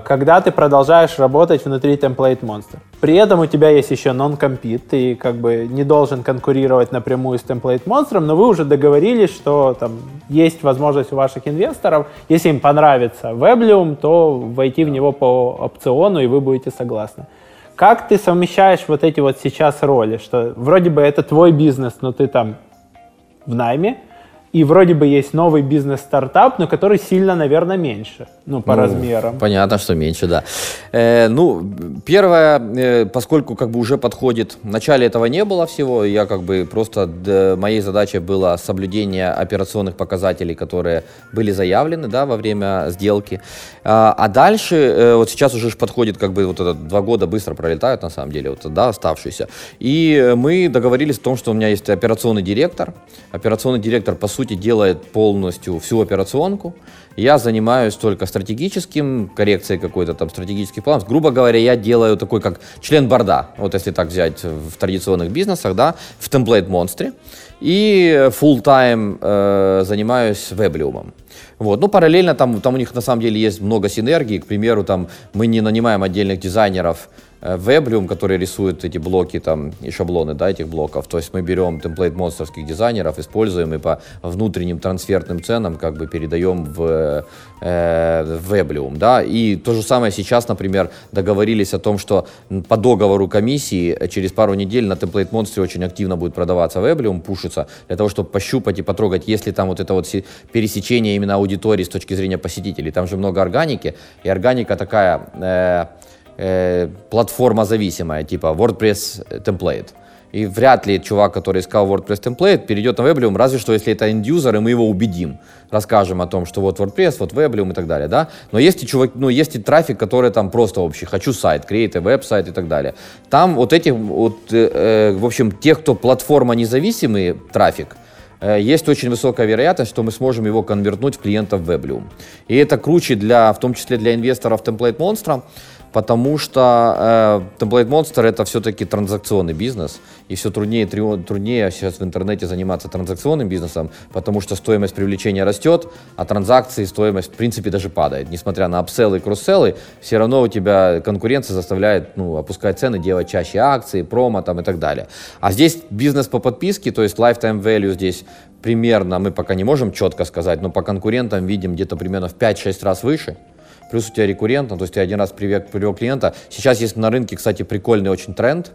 когда ты продолжаешь работать внутри Template Monster. При этом у тебя есть еще non-compete, ты как бы не должен конкурировать напрямую с Template Monster, но вы уже договорились, что там есть возможность у ваших инвесторов, если им понравится Weblium, то войти в него по опциону, и вы будете согласны. Как ты совмещаешь вот эти вот сейчас роли, что вроде бы это твой бизнес, но ты там в найме, и вроде бы есть новый бизнес-стартап, но который сильно, наверное, меньше, ну, по Ну, размерам. Понятно, что меньше, да. Э, ну, первое, э, поскольку как бы уже подходит, в начале этого не было всего, я как бы просто, д- моей задачей было соблюдение операционных показателей, которые были заявлены, да, во время сделки. А, а дальше, э, вот сейчас уже подходит, как бы вот это два года быстро пролетают, на самом деле, вот, да, оставшиеся. И э, мы договорились о том, что у меня есть операционный директор. Операционный директор, по сути, делает полностью всю операционку. Я занимаюсь только стратегическим, коррекцией какой-то там стратегических планов. Грубо говоря, я делаю такой как член борда, вот если так взять в традиционных бизнесах, да, в темплейт монстре. И full time э, занимаюсь веблиумом. Вот. Ну, параллельно там, там у них на самом деле есть много синергий. К примеру, там мы не нанимаем отдельных дизайнеров, э, Weblium, которые рисуют эти блоки там и шаблоны да, этих блоков. То есть мы берем темплейт монстерских дизайнеров, используем и по внутренним трансферным ценам как бы передаем в, э, Weblium. Да? И то же самое сейчас, например, договорились о том, что по договору комиссии э, через пару недель на темплейт монстре очень активно будет продаваться Weblium, пушится, для того, чтобы пощупать и потрогать, есть ли там вот это вот пересечение именно аудитории с точки зрения посетителей. Там же много органики, и органика такая... э, э, платформа зависимая, типа WordPress темплейт. И вряд ли чувак, который искал WordPress темплейт, перейдет на Weblium, разве что если это индюзер, и мы его убедим. Расскажем о том, что вот WordPress, вот Weblium и так далее, да. Но есть и, чувак, ну, есть и трафик, который там просто общий. Хочу сайт, create веб-сайт и так далее. Там вот эти, вот, э, э, в общем, тех, кто платформа независимый трафик, э, есть очень высокая вероятность, что мы сможем его конвертнуть в клиентов Weblium. И это круче для, в том числе для инвесторов Template Monster, потому что э, Template Monster это все-таки транзакционный бизнес, и все труднее и труднее сейчас в интернете заниматься транзакционным бизнесом, потому что стоимость привлечения растет, а транзакции стоимость в принципе даже падает. Несмотря на апселлы и кросселлы, все равно у тебя конкуренция заставляет ну, опускать цены, делать чаще акции, промо там и так далее. А здесь бизнес по подписке, то есть lifetime value здесь примерно, мы пока не можем четко сказать, но по конкурентам видим где-то примерно в 5-6 раз выше. Плюс у тебя рекуррентно, то есть ты один раз привел клиента. Сейчас есть на рынке, кстати, прикольный очень тренд.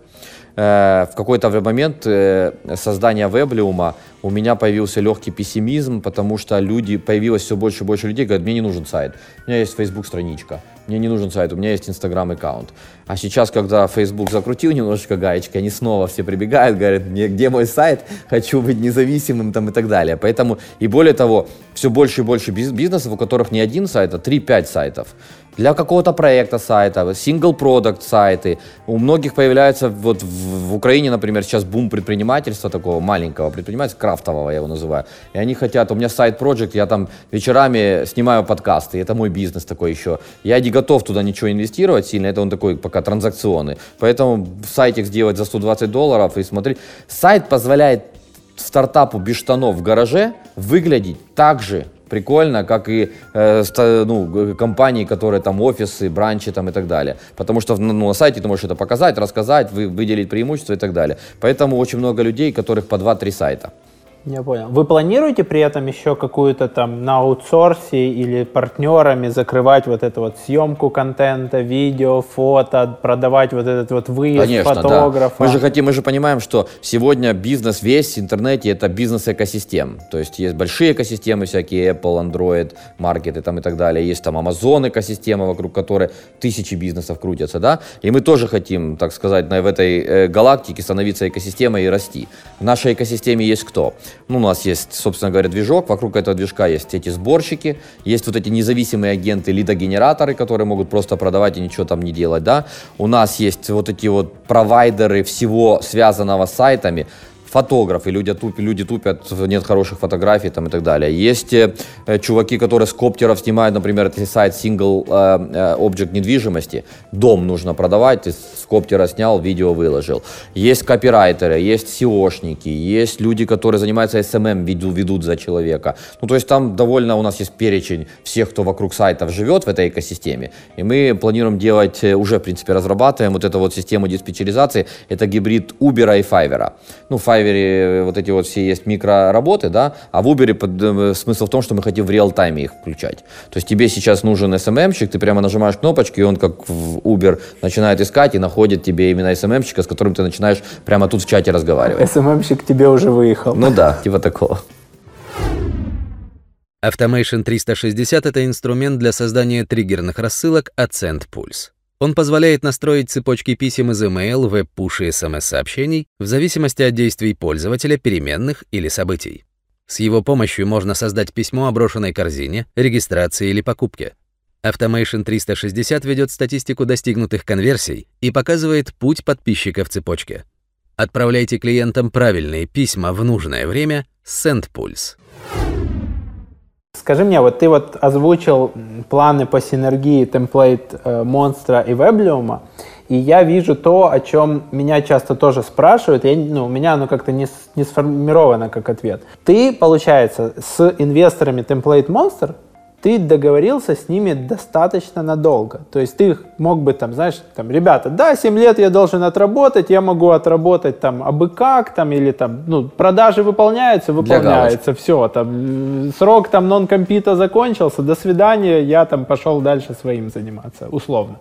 Э, в какой-то момент э, создания веблиума у меня появился легкий пессимизм, потому что люди, появилось все больше и больше людей, говорят, мне не нужен сайт, у меня есть Facebook страничка, мне не нужен сайт, у меня есть Instagram аккаунт. А сейчас, когда Facebook закрутил немножечко гаечки, они снова все прибегают, говорят, мне, где мой сайт, хочу быть независимым там и так далее. Поэтому, и более того, все больше и больше бизнесов, у которых не один сайт, а 3-5 сайтов для какого-то проекта сайта, product сайты. У многих появляется, вот в, в Украине, например, сейчас бум предпринимательства такого маленького предпринимательства, крафтового я его называю. И они хотят, у меня сайт project, я там вечерами снимаю подкасты, это мой бизнес такой еще. Я не готов туда ничего инвестировать сильно, это он такой пока транзакционный. Поэтому сайтик сделать за 120 долларов и смотреть. Сайт позволяет стартапу без штанов в гараже выглядеть так же, прикольно, как и э, ну, компании, которые там офисы, бранчи там и так далее. Потому что ну, на сайте ты можешь это показать, рассказать, вы, выделить преимущества и так далее. Поэтому очень много людей, которых по 2-3 сайта. Я понял. Вы планируете при этом еще какую-то там на аутсорсе или партнерами закрывать вот эту вот съемку контента, видео, фото, продавать вот этот вот выезд Конечно, фотографа? Да. Мы же хотим, мы же понимаем, что сегодня бизнес весь в интернете это бизнес экосистем. То есть есть большие экосистемы всякие Apple, Android, маркеты там и так далее. Есть там Amazon экосистема, вокруг которой тысячи бизнесов крутятся, да. И мы тоже хотим, так сказать, в этой э, галактике становиться экосистемой и расти. В нашей экосистеме есть кто? Ну, у нас есть, собственно говоря, движок, вокруг этого движка есть эти сборщики, есть вот эти независимые агенты, лидогенераторы, которые могут просто продавать и ничего там не делать, да. У нас есть вот эти вот провайдеры всего связанного с сайтами, фотографы, люди, туп, люди тупят, нет хороших фотографий там, и так далее. Есть э, чуваки, которые с коптеров снимают, например, если сайт single э, э, object недвижимости, дом нужно продавать, ты с коптера снял, видео выложил. Есть копирайтеры, есть SEOшники, есть люди, которые занимаются SMM, ведут, ведут за человека. Ну, то есть там довольно у нас есть перечень всех, кто вокруг сайтов живет в этой экосистеме. И мы планируем делать, э, уже, в принципе, разрабатываем вот эту вот систему диспетчеризации. Это гибрид Uber и Fiverr. Ну, Fiverr Fiverr вот эти вот все есть микроработы, да, а в Uber под, э, смысл в том, что мы хотим в реал-тайме их включать. То есть тебе сейчас нужен SMM-щик, ты прямо нажимаешь кнопочки, и он как в Uber начинает искать и находит тебе именно SMM-щика, с которым ты начинаешь прямо тут в чате разговаривать. SMM-щик тебе уже выехал. Ну да, типа такого. Automation 360 — это инструмент для создания триггерных рассылок от SendPulse. Он позволяет настроить цепочки писем из email, веб-пуш и смс-сообщений в зависимости от действий пользователя, переменных или событий. С его помощью можно создать письмо о брошенной корзине, регистрации или покупке. Automation 360 ведет статистику достигнутых конверсий и показывает путь подписчика в цепочке. Отправляйте клиентам правильные письма в нужное время с SendPulse. Скажи мне, вот ты вот озвучил планы по синергии темплейт э, монстра и веблиума, и я вижу то, о чем меня часто тоже спрашивают, я, ну, у меня оно как-то не, не сформировано как ответ. Ты, получается, с инвесторами Template Monster ты договорился с ними достаточно надолго. То есть ты мог бы там, знаешь, там, ребята, да, 7 лет я должен отработать, я могу отработать там абы как, там, или там, ну, продажи выполняются, выполняются, все, там, срок там нон-компита закончился, до свидания, я там пошел дальше своим заниматься, условно.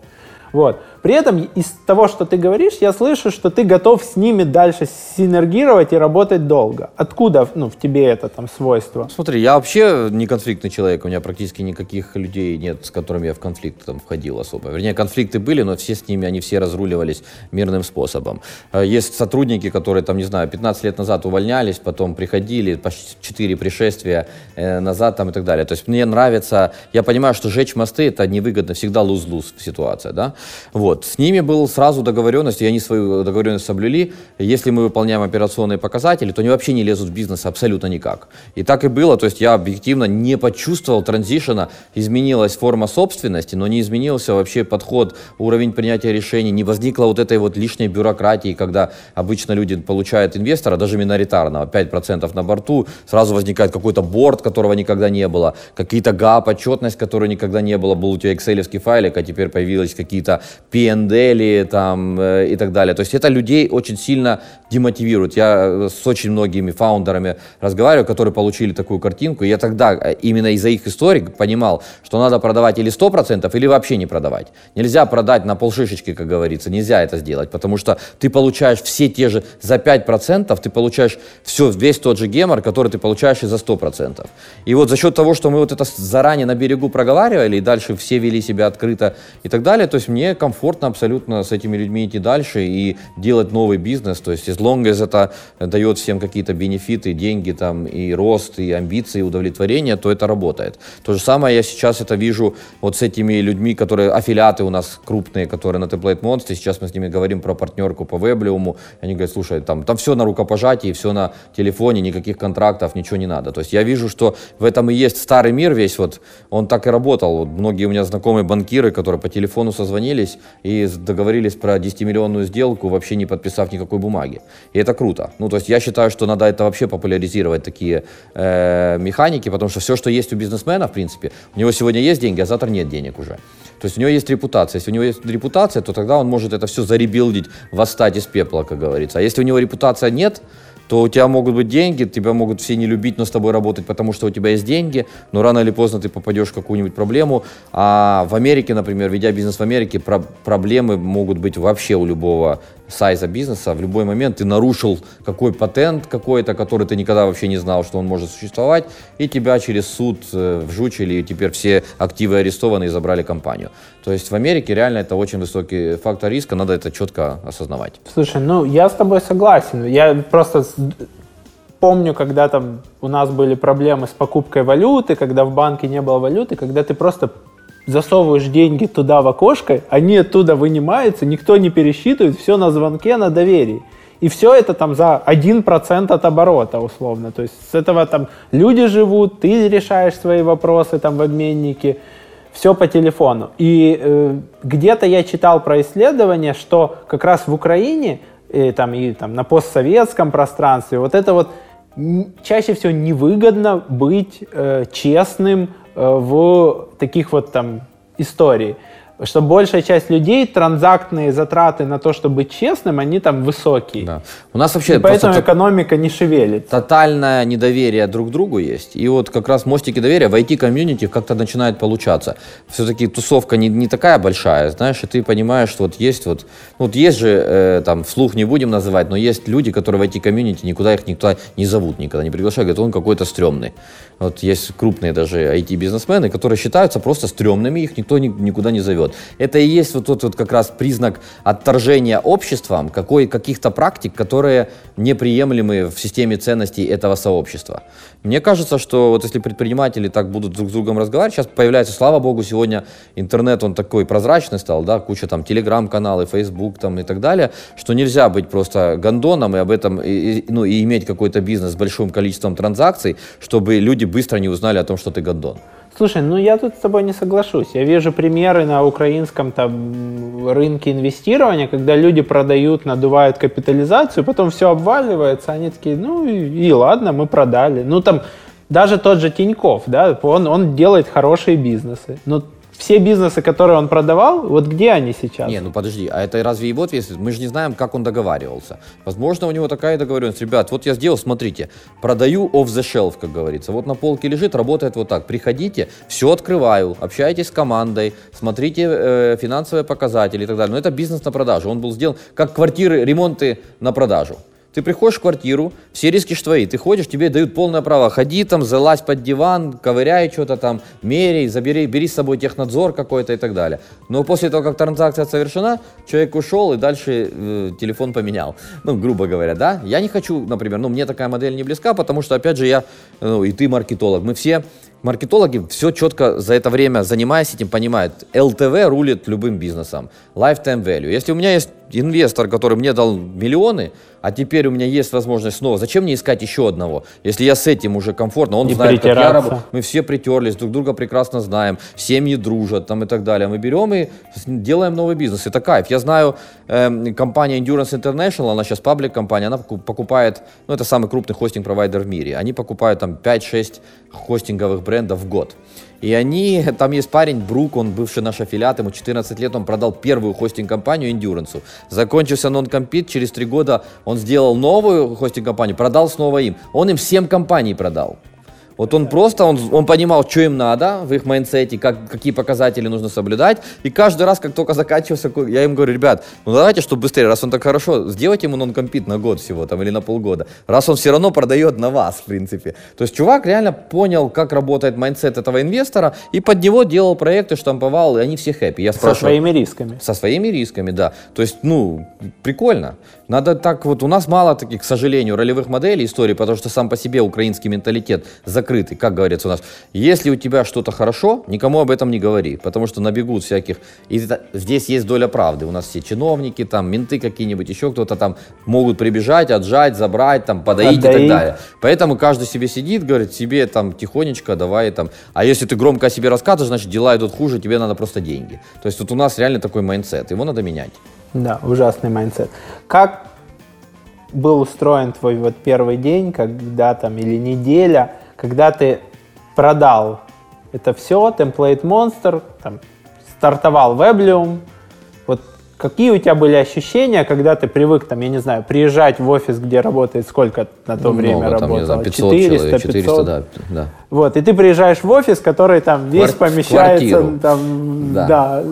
Вот. При этом из того, что ты говоришь, я слышу, что ты готов с ними дальше синергировать и работать долго. Откуда ну, в тебе это там свойство? Смотри, я вообще не конфликтный человек, у меня практически никаких людей нет, с которыми я в конфликт там входил особо. Вернее, конфликты были, но все с ними, они все разруливались мирным способом. Э, есть сотрудники, которые там, не знаю, 15 лет назад увольнялись, потом приходили, почти 4 пришествия э, назад там и так далее. То есть мне нравится, я понимаю, что жечь мосты это невыгодно, всегда луз-луз ситуация, да. Вот. С ними был сразу договоренность, и они свою договоренность соблюли. Если мы выполняем операционные показатели, то они вообще не лезут в бизнес абсолютно никак. И так и было, то есть я объективно не почувствовал транзишена, изменилась форма собственности, но не изменился вообще подход, уровень принятия решений, не возникло вот этой вот лишней бюрократии, когда обычно люди получают инвестора, даже миноритарного, 5% на борту, сразу возникает какой-то борт, которого никогда не было, какие-то ГАП, отчетность, которой никогда не было, был у тебя excel файлик, а теперь появились какие-то P&L там, э, и так далее. То есть это людей очень сильно демотивирует. Я э, с очень многими фаундерами разговариваю, которые получили такую картинку, и я тогда э, именно из-за их истории понимал, что надо продавать или 100%, или вообще не продавать. Нельзя продать на полшишечки, как говорится, нельзя это сделать, потому что ты получаешь все те же, за 5% ты получаешь все, весь тот же гемор, который ты получаешь и за 100%. И вот за счет того, что мы вот это заранее на берегу проговаривали, и дальше все вели себя открыто и так далее, то есть мне комфортно абсолютно с этими людьми идти дальше и делать новый бизнес, то есть as long as это дает всем какие-то бенефиты, деньги там и рост, и амбиции, и удовлетворение, то это работает. То же самое я сейчас это вижу вот с этими людьми, которые аффилиаты у нас крупные, которые на Template Monster, сейчас мы с ними говорим про партнерку по Веблиуму, они говорят, слушай, там, там все на рукопожатии, все на телефоне, никаких контрактов, ничего не надо. То есть я вижу, что в этом и есть старый мир весь, вот он так и работал. Вот многие у меня знакомые банкиры, которые по телефону созвонились и договорились про 10-миллионную сделку, вообще не подписав никакой бумаги. И это круто. Ну, то есть я считаю, что надо это вообще популяризировать, такие э, механики, потому что все, что есть у бизнесмена, в принципе, у него сегодня есть деньги, а завтра нет денег уже. То есть у него есть репутация. Если у него есть репутация, то тогда он может это все заребилдить, восстать из пепла, как говорится. А если у него репутация нет, то у тебя могут быть деньги, тебя могут все не любить, но с тобой работать, потому что у тебя есть деньги, но рано или поздно ты попадешь в какую-нибудь проблему. А в Америке, например, ведя бизнес в Америке, про проблемы могут быть вообще у любого сайза бизнеса. В любой момент ты нарушил какой патент какой-то, который ты никогда вообще не знал, что он может существовать, и тебя через суд э, вжучили, и теперь все активы арестованы и забрали компанию. То есть в Америке реально это очень высокий фактор риска, надо это четко осознавать. Слушай, ну я с тобой согласен. Я просто помню, когда там у нас были проблемы с покупкой валюты, когда в банке не было валюты, когда ты просто засовываешь деньги туда в окошко, они оттуда вынимаются, никто не пересчитывает, все на звонке, на доверии. И все это там за 1% от оборота, условно. То есть с этого там люди живут, ты решаешь свои вопросы там в обменнике, все по телефону. И э, где-то я читал про исследование, что как раз в Украине и, там, и там, на постсоветском пространстве вот это вот чаще всего невыгодно быть э, честным э, в таких вот там историях что большая часть людей транзактные затраты на то, чтобы быть честным, они там высокие. Да. У нас вообще и поэтому экономика не шевелится. Тотальное недоверие друг к другу есть. И вот как раз мостики доверия в IT-комьюнити как-то начинает получаться. Все-таки тусовка не, не такая большая, знаешь, и ты понимаешь, что вот есть вот, вот есть же, э, там, вслух не будем называть, но есть люди, которые в IT-комьюнити никуда их никто не зовут, никогда не приглашают, говорят, он какой-то стрёмный. Вот есть крупные даже IT-бизнесмены, которые считаются просто стрёмными, их никто ни, никуда не зовет. Это и есть вот тот вот как раз признак отторжения обществом какой, каких-то практик, которые неприемлемы в системе ценностей этого сообщества. Мне кажется, что вот если предприниматели так будут друг с другом разговаривать, сейчас появляется, слава богу, сегодня интернет, он такой прозрачный стал, да, куча там телеграм-каналы, Facebook там и так далее, что нельзя быть просто гондоном и об этом, и, ну, и иметь какой-то бизнес с большим количеством транзакций, чтобы люди быстро не узнали о том, что ты гондон. Слушай, ну я тут с тобой не соглашусь. Я вижу примеры на украинском там рынке инвестирования, когда люди продают, надувают капитализацию, потом все обваливается, они такие, ну и, и ладно, мы продали. Ну там даже тот же Тиньков, да, он, он делает хорошие бизнесы. Но все бизнесы, которые он продавал, вот где они сейчас? Не, ну подожди, а это разве его ответственность? Мы же не знаем, как он договаривался. Возможно, у него такая договоренность. Ребят, вот я сделал, смотрите, продаю off the shelf, как говорится. Вот на полке лежит, работает вот так. Приходите, все открываю, общайтесь с командой, смотрите э, финансовые показатели и так далее. Но это бизнес на продажу. Он был сделан как квартиры, ремонты на продажу. Ты приходишь в квартиру, все риски твои, ты ходишь, тебе дают полное право, ходи там, залазь под диван, ковыряй что-то там, меряй, забери, бери с собой технадзор какой-то и так далее. Но после того, как транзакция совершена, человек ушел и дальше э, телефон поменял. Ну, грубо говоря, да. Я не хочу, например, ну, мне такая модель не близка, потому что, опять же, я, ну, и ты маркетолог, мы все маркетологи все четко за это время, занимаясь этим, понимают. ЛТВ рулит любым бизнесом. Lifetime value. Если у меня есть инвестор, который мне дал миллионы, а теперь у меня есть возможность снова. Зачем мне искать еще одного? Если я с этим уже комфортно, он И знает, как я работаю. Мы все притерлись, друг друга прекрасно знаем, семьи дружат там и так далее. Мы берем и делаем новый бизнес. Это кайф. Я знаю, эм, компания Endurance International, она сейчас паблик компания, она поку- покупает, ну это самый крупный хостинг-провайдер в мире. Они покупают там 5-6 хостинговых брендов в год. И они, там есть парень, Брук, он бывший наш аффилиат, ему 14 лет, он продал первую хостинг-компанию Endurance. Закончился non-compete, через 3 года он сделал новую хостинг-компанию, продал снова им. Он им 7 компаний продал. Вот он просто, он, он понимал, что им надо в их майндсете, как, какие показатели нужно соблюдать. И каждый раз, как только заканчивался, я им говорю, ребят, ну давайте, чтобы быстрее, раз он так хорошо, сделайте ему non-compete на год всего там или на полгода. Раз он все равно продает на вас, в принципе. То есть чувак реально понял, как работает майндсет этого инвестора и под него делал проекты, штамповал, и они все happy. Я Со спрашиваю, своими рисками. со своими рисками, да. То есть, ну, прикольно. Надо так вот, у нас мало таких, к сожалению, ролевых моделей истории, потому что сам по себе украинский менталитет закрытый, как говорится у нас. Если у тебя что-то хорошо, никому об этом не говори, потому что набегут всяких... И это- здесь есть доля правды. У нас все чиновники, там, менты какие-нибудь, еще кто-то там могут прибежать, отжать, забрать, там, подоить и так далее. Поэтому каждый себе сидит, говорит, себе там тихонечко давай там. А если ты громко о себе рассказываешь, значит дела идут хуже, тебе надо просто деньги. То есть вот у нас реально такой mindset, его надо менять. Да, ужасный mindset. Как был устроен твой вот первый день, когда там, или неделя, когда ты продал это все, Template Monster, там, стартовал Weblium, вот какие у тебя были ощущения, когда ты привык, там, я не знаю, приезжать в офис, где работает сколько на то Ну, время много, там, не работало? знаю, 500 человек, 400, да, да. Вот, и ты приезжаешь в офис, который там весь Квар- помещается, квартиру. там, Да. да,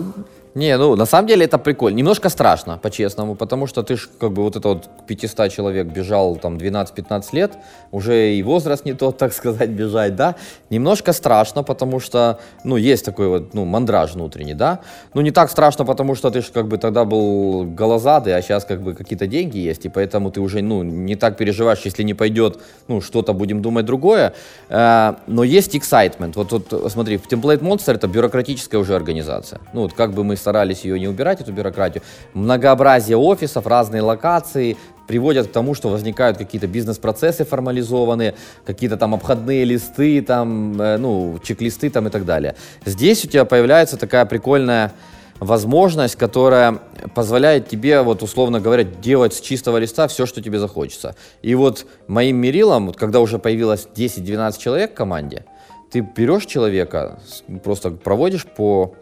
Не, ну на самом деле это прикольно. Немножко страшно, по-честному, потому что ты ж как бы вот это вот 500 человек бежал там 12-15 лет, уже и возраст не тот, так сказать, бежать, да. Немножко страшно, потому что, ну, есть такой вот, ну, мандраж внутренний, да. Ну, не так страшно, потому что ты же как бы тогда был голозадый, а сейчас как бы какие-то деньги есть, и поэтому ты уже, ну, не так переживаешь, если не пойдет, ну, что-то будем думать другое. Э, но есть excitement. Вот тут, смотри, в Template Monster это бюрократическая уже организация. Ну, вот как бы мы старались ее не убирать, эту бюрократию, многообразие офисов, разные локации приводят к тому, что возникают какие-то бизнес-процессы формализованные, какие-то там обходные листы, там, э, ну, чек-листы там и так далее. Здесь у тебя появляется такая прикольная возможность, которая позволяет тебе, вот условно говоря, делать с чистого листа все, что тебе захочется. И вот моим мерилом, вот когда уже появилось 10-12 человек в команде, ты берешь человека, просто проводишь по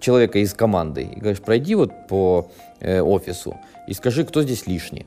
человека из команды и говоришь, пройди вот по э, офису и скажи, кто здесь лишний.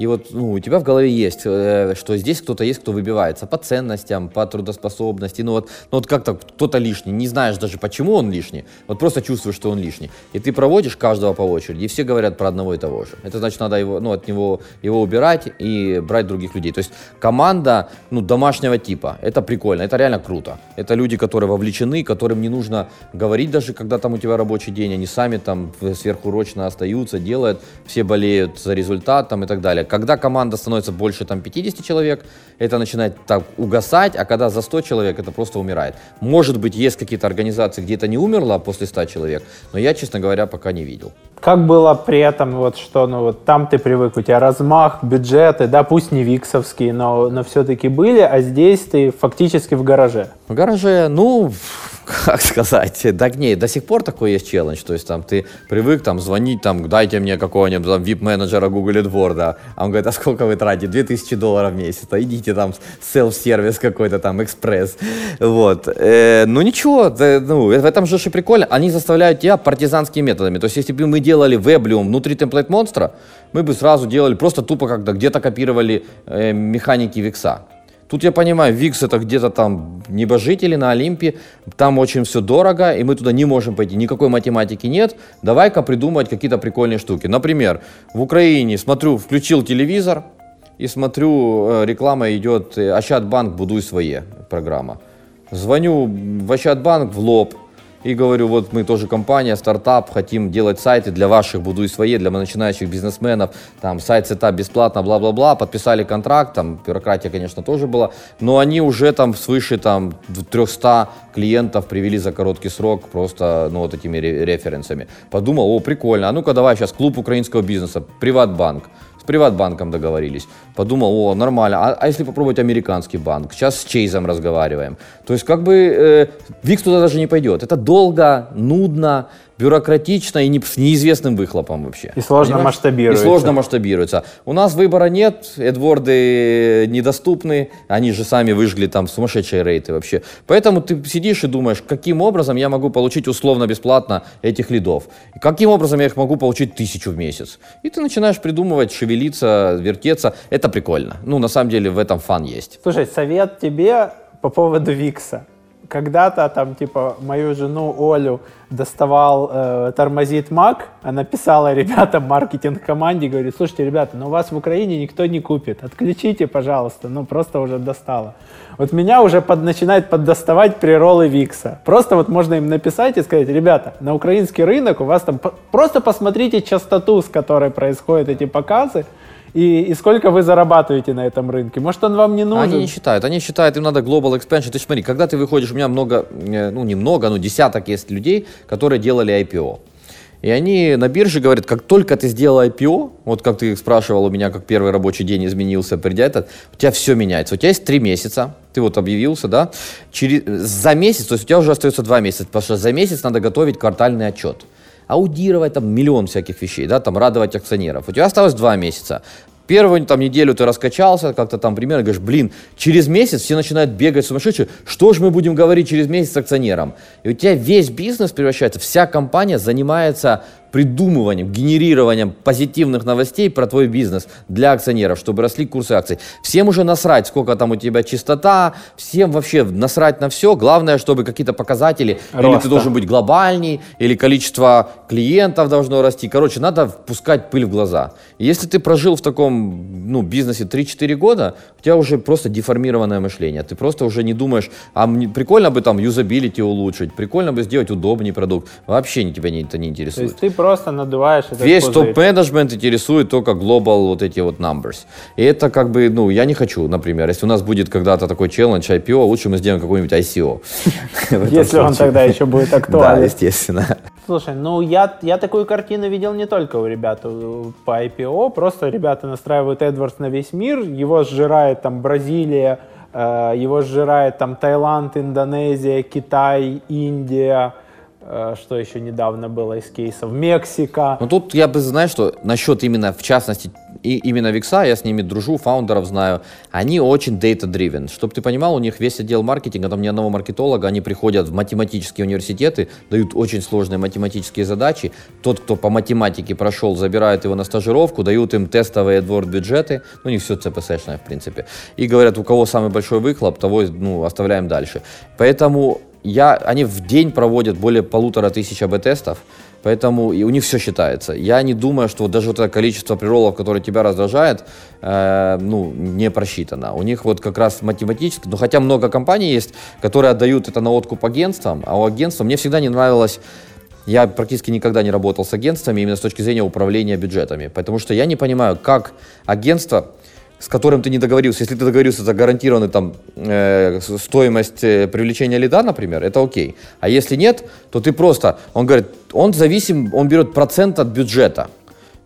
И вот ну, у тебя в голове есть, э, что здесь кто-то есть, кто выбивается по ценностям, по трудоспособности. Ну вот, ну вот как-то кто-то лишний, не знаешь даже, почему он лишний, вот просто чувствуешь, что он лишний. И ты проводишь каждого по очереди, и все говорят про одного и того же. Это значит, надо его, ну, от него его убирать и брать других людей. То есть команда ну, домашнего типа, это прикольно, это реально круто. Это люди, которые вовлечены, которым не нужно говорить даже, когда там у тебя рабочий день, они сами там сверхурочно остаются, делают, все болеют за результат там и так далее. Когда команда становится больше там 50 человек, это начинает так угасать, а когда за 100 человек, это просто умирает. Может быть, есть какие-то организации, где это не умерло после 100 человек, но я, честно говоря, пока не видел. Как было при этом, вот что, ну вот там ты привык, у тебя размах, бюджеты, да, пусть не виксовские, но, но все-таки были, а здесь ты фактически в гараже. В гараже, ну, как сказать, да не, до сих пор такой есть челлендж, то есть там ты привык там звонить, там, дайте мне какого-нибудь там VIP-менеджера Google AdWords, а он говорит, а сколько вы тратите? 2000 долларов в месяц, а идите там селф-сервис какой-то там, экспресс, вот. Э, ну ничего, да, ну, в этом же и прикольно, они заставляют тебя партизанскими методами, то есть если бы мы делали веблиум внутри темплейт монстра, мы бы сразу делали просто тупо когда где-то копировали э, механики Викса. Тут я понимаю, Викс это где-то там небожители на Олимпе, там очень все дорого, и мы туда не можем пойти, никакой математики нет. Давай-ка придумать какие-то прикольные штуки. Например, в Украине смотрю, включил телевизор и смотрю, э, реклама идет э, Ощадбанк, будуй своє, программа. Звоню в Ощадбанк в лоб, и говорю, вот мы тоже компания, стартап, хотим делать сайты для ваших, будуй своє, для начинающих бизнесменов, там сайт setup бесплатно, бла-бла-бла, подписали контракт, там бюрократия, конечно, тоже была, но они уже там свыше там 300 клиентов привели за короткий срок просто, ну, вот этими референсами. Подумал, о, прикольно, а ну-ка давай сейчас клуб украинского бизнеса, Приватбанк, с Приватбанком договорились. Подумал, о, нормально. А, а если попробовать американский банк? Сейчас с Чейзом разговариваем. То есть как бы э, Викс туда даже не пойдет. Это долго, нудно, бюрократично и не, с неизвестным выхлопом вообще. И сложно Понимаешь? масштабируется. И сложно масштабируется. У нас выбора нет, эдворды недоступны, они же сами выжгли там сумасшедшие рейты вообще. Поэтому ты сидишь и думаешь, каким образом я могу получить условно бесплатно этих лидов? Каким образом я их могу получить тысячу в месяц? И ты начинаешь придумывать, шевелиться, вертеться. Это прикольно. Ну, на самом деле в этом фан есть. Слушай, совет тебе по поводу Викса когда-то там, типа, мою жену Олю доставал э, тормозит Мак, она писала ребятам маркетинг команде, говорит, слушайте, ребята, ну вас в Украине никто не купит, отключите, пожалуйста, ну просто уже достало. Вот меня уже под, начинает поддоставать приролы Викса. Просто вот можно им написать и сказать, ребята, на украинский рынок у вас там, просто посмотрите частоту, с которой происходят эти показы, и, и сколько вы зарабатываете на этом рынке? Может, он вам не нужен? Они не считают. Они считают, им надо global expansion. Ты смотри, когда ты выходишь, у меня много, ну, не много, но десяток есть людей, которые делали IPO. И они на бирже говорят, как только ты сделал IPO, вот как ты спрашивал у меня, как первый рабочий день изменился, придя этот, у тебя все меняется. У тебя есть три месяца, ты вот объявился, да, через, за месяц, то есть у тебя уже остается два месяца, потому что за месяц надо готовить квартальный отчет аудировать там миллион всяких вещей, да, там радовать акционеров. У тебя осталось два месяца. Первую там неделю ты раскачался, как-то там примерно говоришь, блин, через месяц все начинают бегать сумасшедшие, что же мы будем говорить через месяц акционерам? И у тебя весь бизнес превращается, вся компания занимается придумыванием, генерированием позитивных новостей про твой бизнес для акционеров, чтобы росли курсы акций. Всем уже насрать, сколько там у тебя чистота, всем вообще насрать на все. Главное, чтобы какие-то показатели, Роста. или ты должен быть глобальней, или количество клиентов должно расти. Короче, надо впускать пыль в глаза. Если ты прожил в таком ну, бизнесе 3-4 года, у тебя уже просто деформированное мышление. Ты просто уже не думаешь, а прикольно бы там юзабилити улучшить, прикольно бы сделать удобнее продукт. Вообще тебя не, это не интересует. То есть ты просто надуваешь этот Весь топ-менеджмент интересует только global вот эти вот numbers. И это как бы, ну, я не хочу, например, если у нас будет когда-то такой челлендж IPO, лучше мы сделаем какой-нибудь ICO. Если он тогда еще будет актуален. Да, естественно. Слушай, ну я, я такую картину видел не только у ребят по IPO, просто ребята настраивают AdWords на весь мир, его сжирает там Бразилия, э, его сжирает там Таиланд, Индонезия, Китай, Индия, что еще недавно было из кейсов, Мексика. Ну тут я бы, знаешь, что насчет именно, в частности, и именно Викса, я с ними дружу, фаундеров знаю, они очень data-driven. Чтобы ты понимал, у них весь отдел маркетинга, там ни одного маркетолога, они приходят в математические университеты, дают очень сложные математические задачи. Тот, кто по математике прошел, забирает его на стажировку, дают им тестовые AdWord бюджеты, ну, у них все CPS-шное, в принципе. И говорят, у кого самый большой выхлоп, того ну, оставляем дальше. Поэтому я, они в день проводят более полутора тысяч АБ-тестов, поэтому и у них все считается. Я не думаю, что даже вот это количество приролов, которое тебя раздражает, э, ну, не просчитано. У них вот как раз математически, ну, хотя много компаний есть, которые отдают это на откуп агентствам, а у агентства мне всегда не нравилось я практически никогда не работал с агентствами именно с точки зрения управления бюджетами, потому что я не понимаю, как агентство с которым ты не договорился, если ты договорился за гарантированную там э, стоимость э, привлечения лида, например, это окей. А если нет, то ты просто, он говорит, он зависим, он берет процент от бюджета.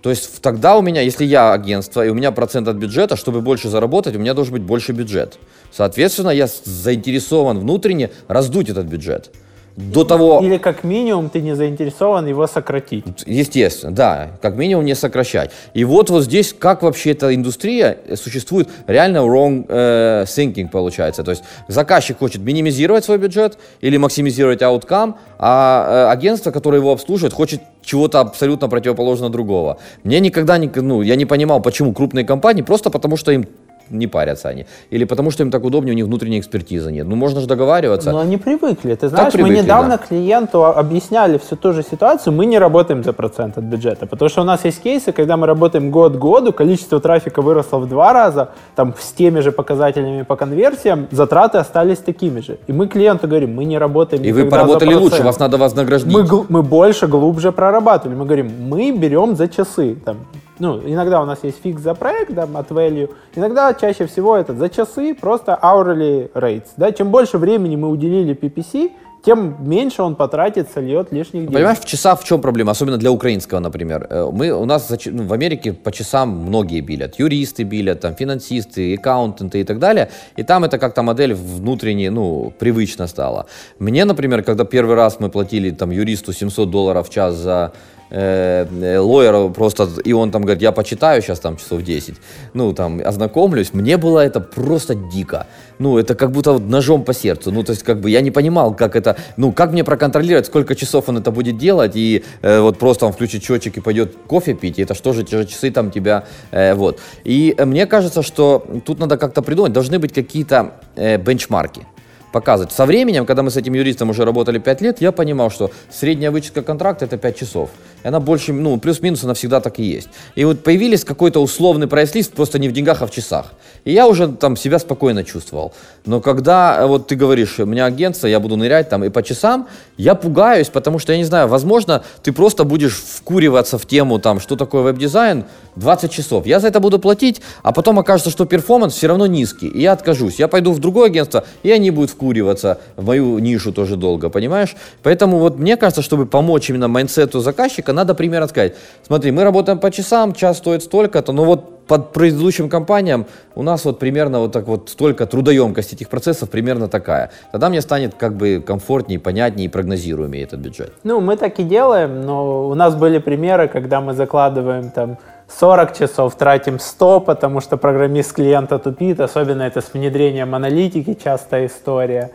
То есть тогда у меня, если я агентство, и у меня процент от бюджета, чтобы больше заработать, у меня должен быть больше бюджет. Соответственно, я заинтересован внутренне раздуть этот бюджет до того... Или как минимум ты не заинтересован его сократить. Естественно, да, как минимум не сокращать. И вот вот здесь, как вообще эта индустрия существует, реально wrong э, thinking получается. То есть заказчик хочет минимизировать свой бюджет или максимизировать outcome, а э, агентство, которое его обслуживает, хочет чего-то абсолютно противоположного другого. Мне никогда не, ну, я не понимал, почему крупные компании, просто потому что им не парятся они. Или потому что им так удобнее, у них внутренней экспертизы нет. Ну, можно же договариваться. Но они привыкли. Ты знаешь, привыкли, мы недавно да. клиенту объясняли всю ту же ситуацию. Мы не работаем за процент от бюджета. Потому что у нас есть кейсы, когда мы работаем год к году, количество трафика выросло в два раза, там с теми же показателями по конверсиям, затраты остались такими же. И мы клиенту говорим, мы не работаем И вы поработали лучше, вас надо вознаградить. мы, мы больше, глубже прорабатывали. Мы говорим, мы берем за часы. Там, ну, иногда у нас есть фикс за проект, там, от value. Иногда чаще всего это за часы, просто hourly rates. Да? Чем больше времени мы уделили PPC, тем меньше он потратит, сольет лишних денег. Понимаешь, в часах в чем проблема? Особенно для украинского, например. Э, Мы, у нас ну, в Америке по часам многие билят. Юристы билят, там, финансисты, аккаунтенты и так далее. И там это как-то модель внутренне, ну, привычно стала. Мне, например, когда первый раз мы платили там юристу 700 долларов в час за э, лоера просто, и он там говорит, я почитаю сейчас там часов 10, ну там ознакомлюсь, мне было это просто дико. Ну, это как будто вот ножом по сердцу. Ну, то есть, как бы я не понимал, как это, ну, как мне проконтролировать, сколько часов он это будет делать, и э, вот просто он включит счетчик и пойдет кофе пить, и это что же те же часы там тебя, э, вот. И э, мне кажется, что тут надо как-то придумать, должны быть какие-то э, бенчмарки показывать. Со временем, когда мы с этим юристом уже работали 5 лет, я понимал, что средняя вычетка контракта это 5 часов. Она больше, ну, плюс-минус, она всегда так и есть. И вот появились какой-то условный прайс-лист, просто не в деньгах, а в часах. И я уже там себя спокойно чувствовал. Но когда э, вот ты говоришь, у меня агентство, я буду нырять там и по часам, я пугаюсь, потому что, я не знаю, возможно, ты просто будешь вкуриваться в тему, там, что такое веб-дизайн, 20 часов. Я за это буду платить, а потом окажется, что performance все равно низкий, и я откажусь. Я пойду в другое агентство, и они будут вкуриваться в мою нишу тоже долго, понимаешь? Поэтому вот мне кажется, чтобы помочь именно майндсету заказчика, надо примерно сказать, смотри, мы работаем по часам, час стоит столько-то, но вот под предыдущим компаниям у нас вот примерно вот так вот столько трудоемкость этих процессов примерно такая. Тогда мне станет как бы комфортнее, понятнее и прогнозируемее этот бюджет. Ну, мы так и делаем, но у нас были примеры, когда мы закладываем там 40 часов, тратим 100, потому что программист клиента тупит, особенно это с внедрением аналитики, частая история.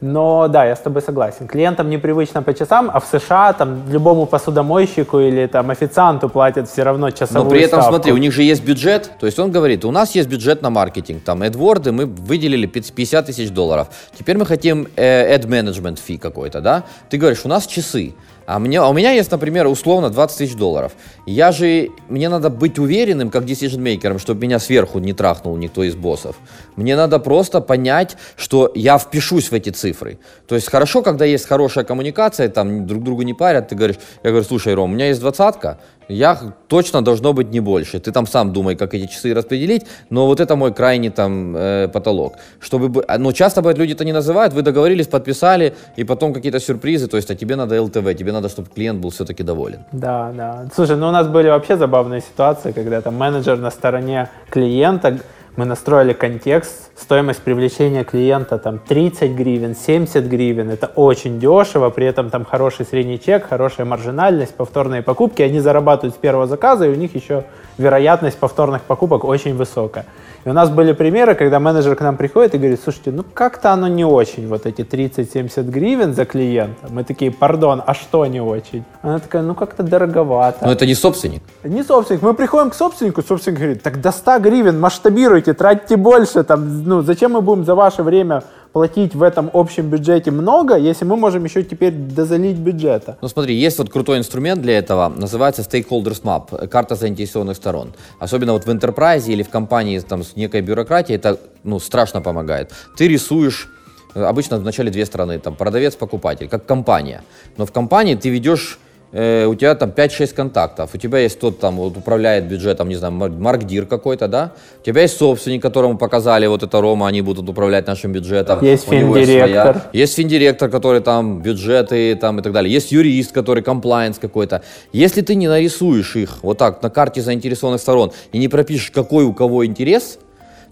Но да, я с тобой согласен. Клиентам непривычно по часам, а в США там любому посудомойщику или там официанту платят все равно часовую Но при этом, ставку. смотри, у них же есть бюджет. То есть он говорит, у нас есть бюджет на маркетинг. Там AdWords мы выделили 50 тысяч долларов. Теперь мы хотим э, ad management fee какой-то, да? Ты говоришь, у нас часы. А, мне, а у меня есть, например, условно 20 тысяч долларов. Я же, мне надо быть уверенным, как decision maker, чтобы меня сверху не трахнул никто из боссов. Мне надо просто понять, что я впишусь в эти цифры. То есть хорошо, когда есть хорошая коммуникация, там друг другу не парят, ты говоришь, я говорю, слушай, Ром, у меня есть двадцатка, я точно должно быть не больше. Ты там сам думай, как эти часы распределить, но вот это мой крайний там э, потолок. Чтобы, бы- ну, часто бывает, люди это не называют, вы договорились, подписали, и потом какие-то сюрпризы, то есть, а тебе надо ЛТВ, тебе надо, чтобы клиент был все-таки доволен. Да, да. Слушай, ну у нас были вообще забавные ситуации, когда там менеджер на стороне клиента, мы настроили контекст, стоимость привлечения клиента там 30 гривен, 70 гривен, это очень дешево, при этом там хороший средний чек, хорошая маржинальность, повторные покупки, они зарабатывают с первого заказа, и у них еще вероятность повторных покупок очень высокая. И у нас были примеры, когда менеджер к нам приходит и говорит, слушайте, ну как-то оно не очень, вот эти 30-70 гривен за клиента. Мы такие, пардон, а что не очень? Она такая, ну как-то дороговато. Но это не собственник. Не собственник. Мы приходим к собственнику, собственник говорит, так до 100 гривен масштабируйте, тратьте больше. Там, ну, зачем мы будем за ваше время платить в этом общем бюджете много, если мы можем еще теперь дозалить бюджета? Ну смотри, есть вот крутой инструмент для этого, называется Stakeholders Map, карта заинтересованных сторон. Особенно вот в enterprise или в компании там, с некой бюрократией это ну, страшно помогает. Ты рисуешь э, обычно вначале две стороны, там продавец-покупатель, как компания. Но в компании ты ведешь э, у тебя там 5-6 контактов, у тебя есть тот там вот управляет бюджетом, не знаю, Мар- маркдир какой-то, да, у тебя есть собственник, которому показали вот это Рома, они будут управлять нашим бюджетом. Есть У есть финдиректор. своя- есть финдиректор, который там бюджеты там и так далее. Есть юрист, который compliance какой-то. Если ты не нарисуешь их вот так на карте заинтересованных сторон и не пропишешь, какой у кого интерес,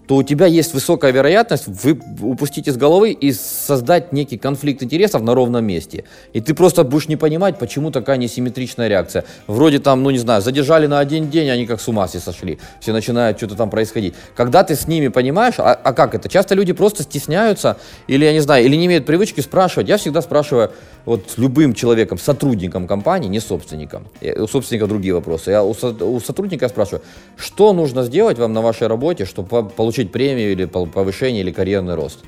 то у тебя есть высокая вероятность вы упустить из головы и создать некий конфликт интересов на ровном месте. И ты просто будешь не понимать, почему такая несимметричная реакция. Вроде там, ну не знаю, задержали на один день, они как с ума все сошли. Все начинают что-то там происходить. Когда ты с ними понимаешь, а, а как это? Часто люди просто стесняются или, я не знаю, или не имеют привычки спрашивать. Я всегда спрашиваю вот любым человеком, сотрудником компании, не собственником. Я- У собственника другие вопросы. Я у, со- у сотрудника спрашиваю, что нужно сделать вам на вашей работе, чтобы по- получить получить премию или повышение или карьерный рост.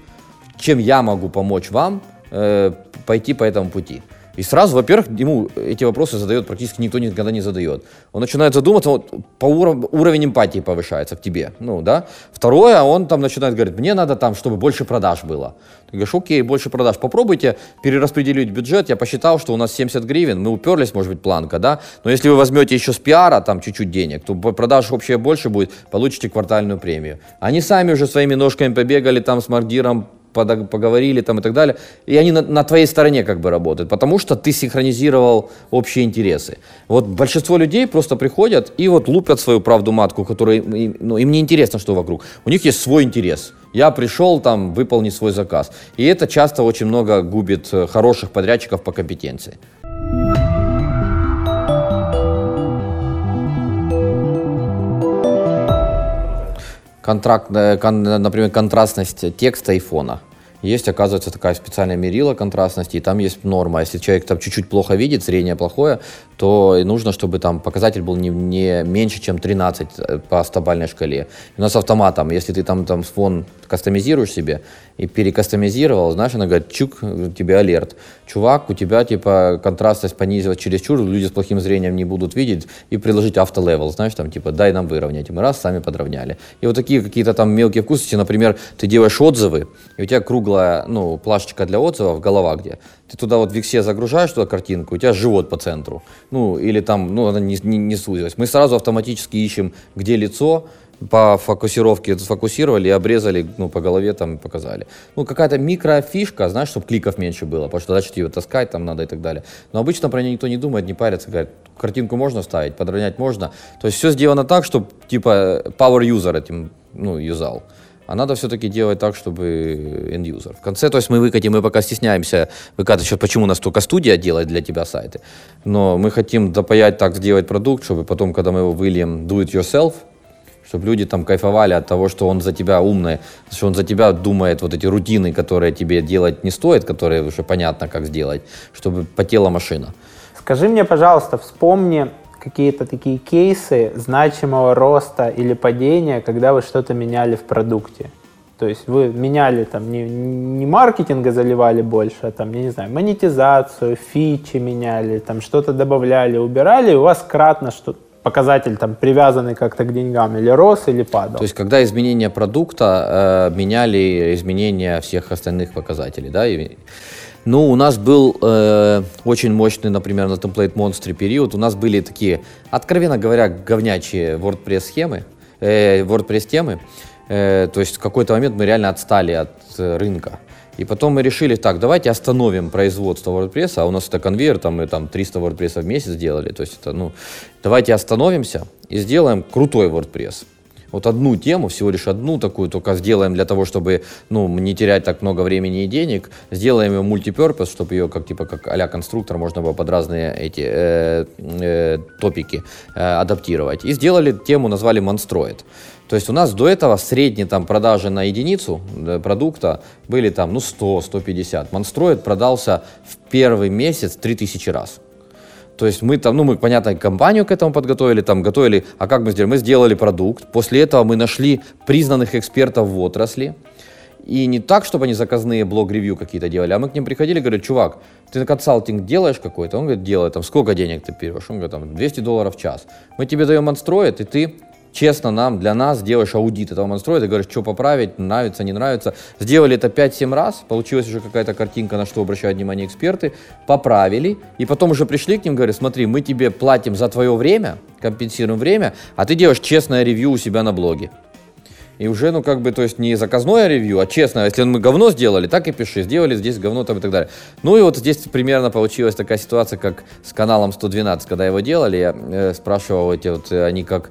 Чем я могу помочь вам э, пойти по этому пути? И сразу, во-первых, ему эти вопросы задает практически никто никогда не задает. Он начинает задуматься, вот, по уров- уровень эмпатии повышается к тебе. Ну, да. Второе, он там начинает говорить, мне надо там, чтобы больше продаж было. Ты говоришь, окей, больше продаж. Попробуйте перераспределить бюджет. Я посчитал, что у нас 70 гривен, мы уперлись, может быть, планка, да. Но если вы возьмете еще с пиара там чуть-чуть денег, то продаж общее больше будет, получите квартальную премию. Они сами уже своими ножками побегали там с Мардиром, поговорили там и так далее, и они на, на твоей стороне как бы работают, потому что ты синхронизировал общие интересы. Вот большинство людей просто приходят и вот лупят свою правду матку, которая, ну, им не интересно, что вокруг. У них есть свой интерес. Я пришел там выполнить свой заказ. И это часто очень много губит э, хороших подрядчиков по компетенции. Контракт, э, например, контрастность текста и фона. Есть, оказывается, такая специальная мерила контрастности, и там есть норма. Если человек там чуть-чуть плохо видит, зрение плохое, то нужно, чтобы там показатель был не, не меньше, чем 13 э, по стабальной шкале. У нас автоматом, если ты там, там фон кастомизируешь себе и перекастомизировал, знаешь, она говорит, чук, тебе алерт. Чувак, у тебя типа контрастность понизилась чересчур, люди с плохим зрением не будут видеть, и приложить автолевел, знаешь, там типа дай нам выровнять. И мы раз, сами подровняли. И вот такие какие-то там мелкие вкусности, например, ты делаешь отзывы, и у тебя круглая, ну, плашечка для отзывов, голова где. Ты туда вот в Виксе загружаешь туда картинку, у тебя живот по центру. Ну, или там, ну, она не, не, не сузилась. Мы сразу автоматически ищем, где лицо, по фокусировке сфокусировали и обрезали, ну, по голове там показали. Ну, какая-то микрофишка, знаешь, чтобы кликов меньше было, потому что дальше ее таскать там надо и так далее. Но обычно про нее никто не думает, не парится, говорит, картинку можно ставить, подровнять можно. То есть все сделано так, чтобы, типа, power user этим, ну, юзал. А надо все-таки делать так, чтобы end-user. В конце, то есть мы выкатим, мы пока стесняемся выкатывать, сейчас почему у нас только студия делает для тебя сайты. Но мы хотим допаять так, сделать продукт, чтобы потом, когда мы его выльем do it yourself, чтобы люди там кайфовали от того, что он за тебя умный, что он за тебя думает вот эти рутины, которые тебе делать не стоит, которые уже понятно, как сделать, чтобы потела машина. Скажи мне, пожалуйста, вспомни какие-то такие кейсы значимого роста или падения, когда вы что-то меняли в продукте. То есть вы меняли там не, не маркетинга заливали больше, а там, я не знаю, монетизацию, фичи меняли, там что-то добавляли, убирали, и у вас кратно что показатель там привязанный как-то к деньгам или рос, или падал. То есть когда изменения продукта э, меняли изменения всех остальных показателей, да? И, ну, у нас был э, очень мощный, например, на Template Monster период. У нас были такие, откровенно говоря, говнячие WordPress схемы, э, WordPress темы. Э, то есть в какой-то момент мы реально отстали от э, рынка. И потом мы решили, так, давайте остановим производство WordPress, а у нас это конвейер, там мы там 300 WordPress в месяц делали, то есть это, ну, давайте остановимся и сделаем крутой WordPress. Вот одну тему, всего лишь одну такую, только сделаем для того, чтобы ну, не терять так много времени и денег. Сделаем ее мультиперпос, чтобы ее как типа как а конструктор можно было под разные эти э, э, топики э, адаптировать. И сделали тему, назвали Monstroid. То есть у нас до этого средние там продажи на единицу продукта были там ну 100-150. Монстроид продался в первый месяц 3000 раз. То есть мы там, ну мы, понятно, компанию к этому подготовили, там готовили, а как мы сделали? Мы сделали продукт, после этого мы нашли признанных экспертов в отрасли, и не так, чтобы они заказные блог-ревью какие-то делали, а мы к ним приходили и говорили, чувак, ты на консалтинг делаешь какой-то? Он говорит, делаю, там, сколько денег ты берешь? Он говорит, там, 200 долларов в час. Мы тебе даем отстроит, и ты честно нам, для нас делаешь аудит этого монстроида, говоришь, что поправить, нравится, не нравится. Сделали это 5-7 раз, получилась уже какая-то картинка, на что обращают внимание эксперты, поправили, и потом уже пришли к ним, говорят, смотри, мы тебе платим за твое время, компенсируем время, а ты делаешь честное ревью у себя на блоге. И уже, ну, как бы, то есть не заказное ревью, а честно, если мы говно сделали, так и пиши, сделали здесь говно там и так далее. Ну и вот здесь примерно получилась такая ситуация, как с каналом 112, когда его делали, я э, спрашивал эти вот, э, они как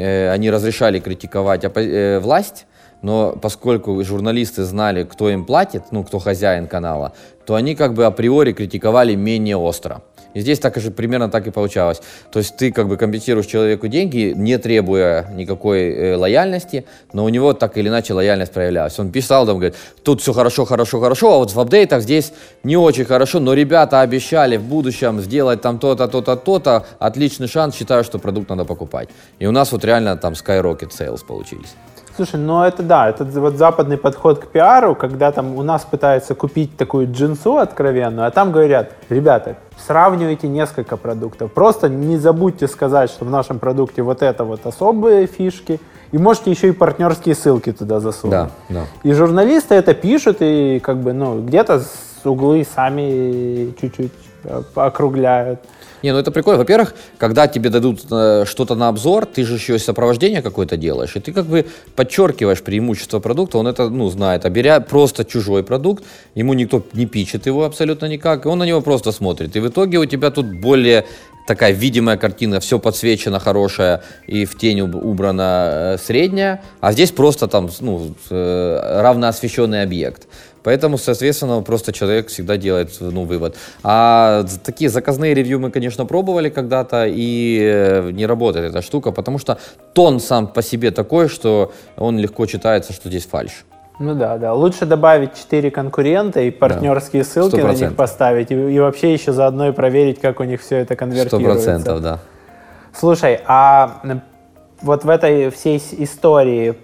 они разрешали критиковать э, власть, но поскольку журналисты знали, кто им платит, ну, кто хозяин канала, то они как бы априори критиковали менее остро. И здесь так же примерно так и получалось. То есть ты как бы компенсируешь человеку деньги, не требуя никакой э, лояльности, но у него так или иначе лояльность проявлялась. Он писал там, говорит, тут все хорошо, хорошо, хорошо, а вот в апдейтах здесь не очень хорошо, но ребята обещали в будущем сделать там то-то, то-то, то-то, отличный шанс, считаю, что продукт надо покупать. И у нас вот реально там skyrocket sales получились. Слушай, ну это да, это вот западный подход к пиару, когда там у нас пытаются купить такую джинсу откровенную, а там говорят, ребята, сравнивайте несколько продуктов. Просто не забудьте сказать, что в нашем продукте вот это вот особые фишки, и можете еще и партнерские ссылки туда засунуть. Да, да. И журналисты это пишут, и как бы, ну, где-то с углы сами чуть-чуть э, округляют. Не, ну это прикольно. Во-первых, когда тебе дадут э, что-то на обзор, ты же еще и сопровождение какое-то делаешь, и ты как бы подчеркиваешь преимущество продукта, он это, ну, знает. А беря просто чужой продукт, ему никто не пичет его абсолютно никак, и он на него просто смотрит. И в итоге у тебя тут более такая видимая картина, все подсвечено хорошая и в тень убрана э, средняя, а здесь просто там ну, э, равноосвещенный объект. Поэтому, соответственно, просто человек всегда делает ну, вывод. А такие заказные ревью мы, конечно, пробовали когда-то, и э, не работает эта штука, потому что тон сам по себе такой, что он легко читается, что здесь фальш. Ну да, да. Лучше добавить 4 конкурента и партнерские да. ссылки 100%. на них поставить, и, и вообще еще заодно и проверить, как у них все это конвертируется. Сто процентов, да. Слушай, а вот в этой всей истории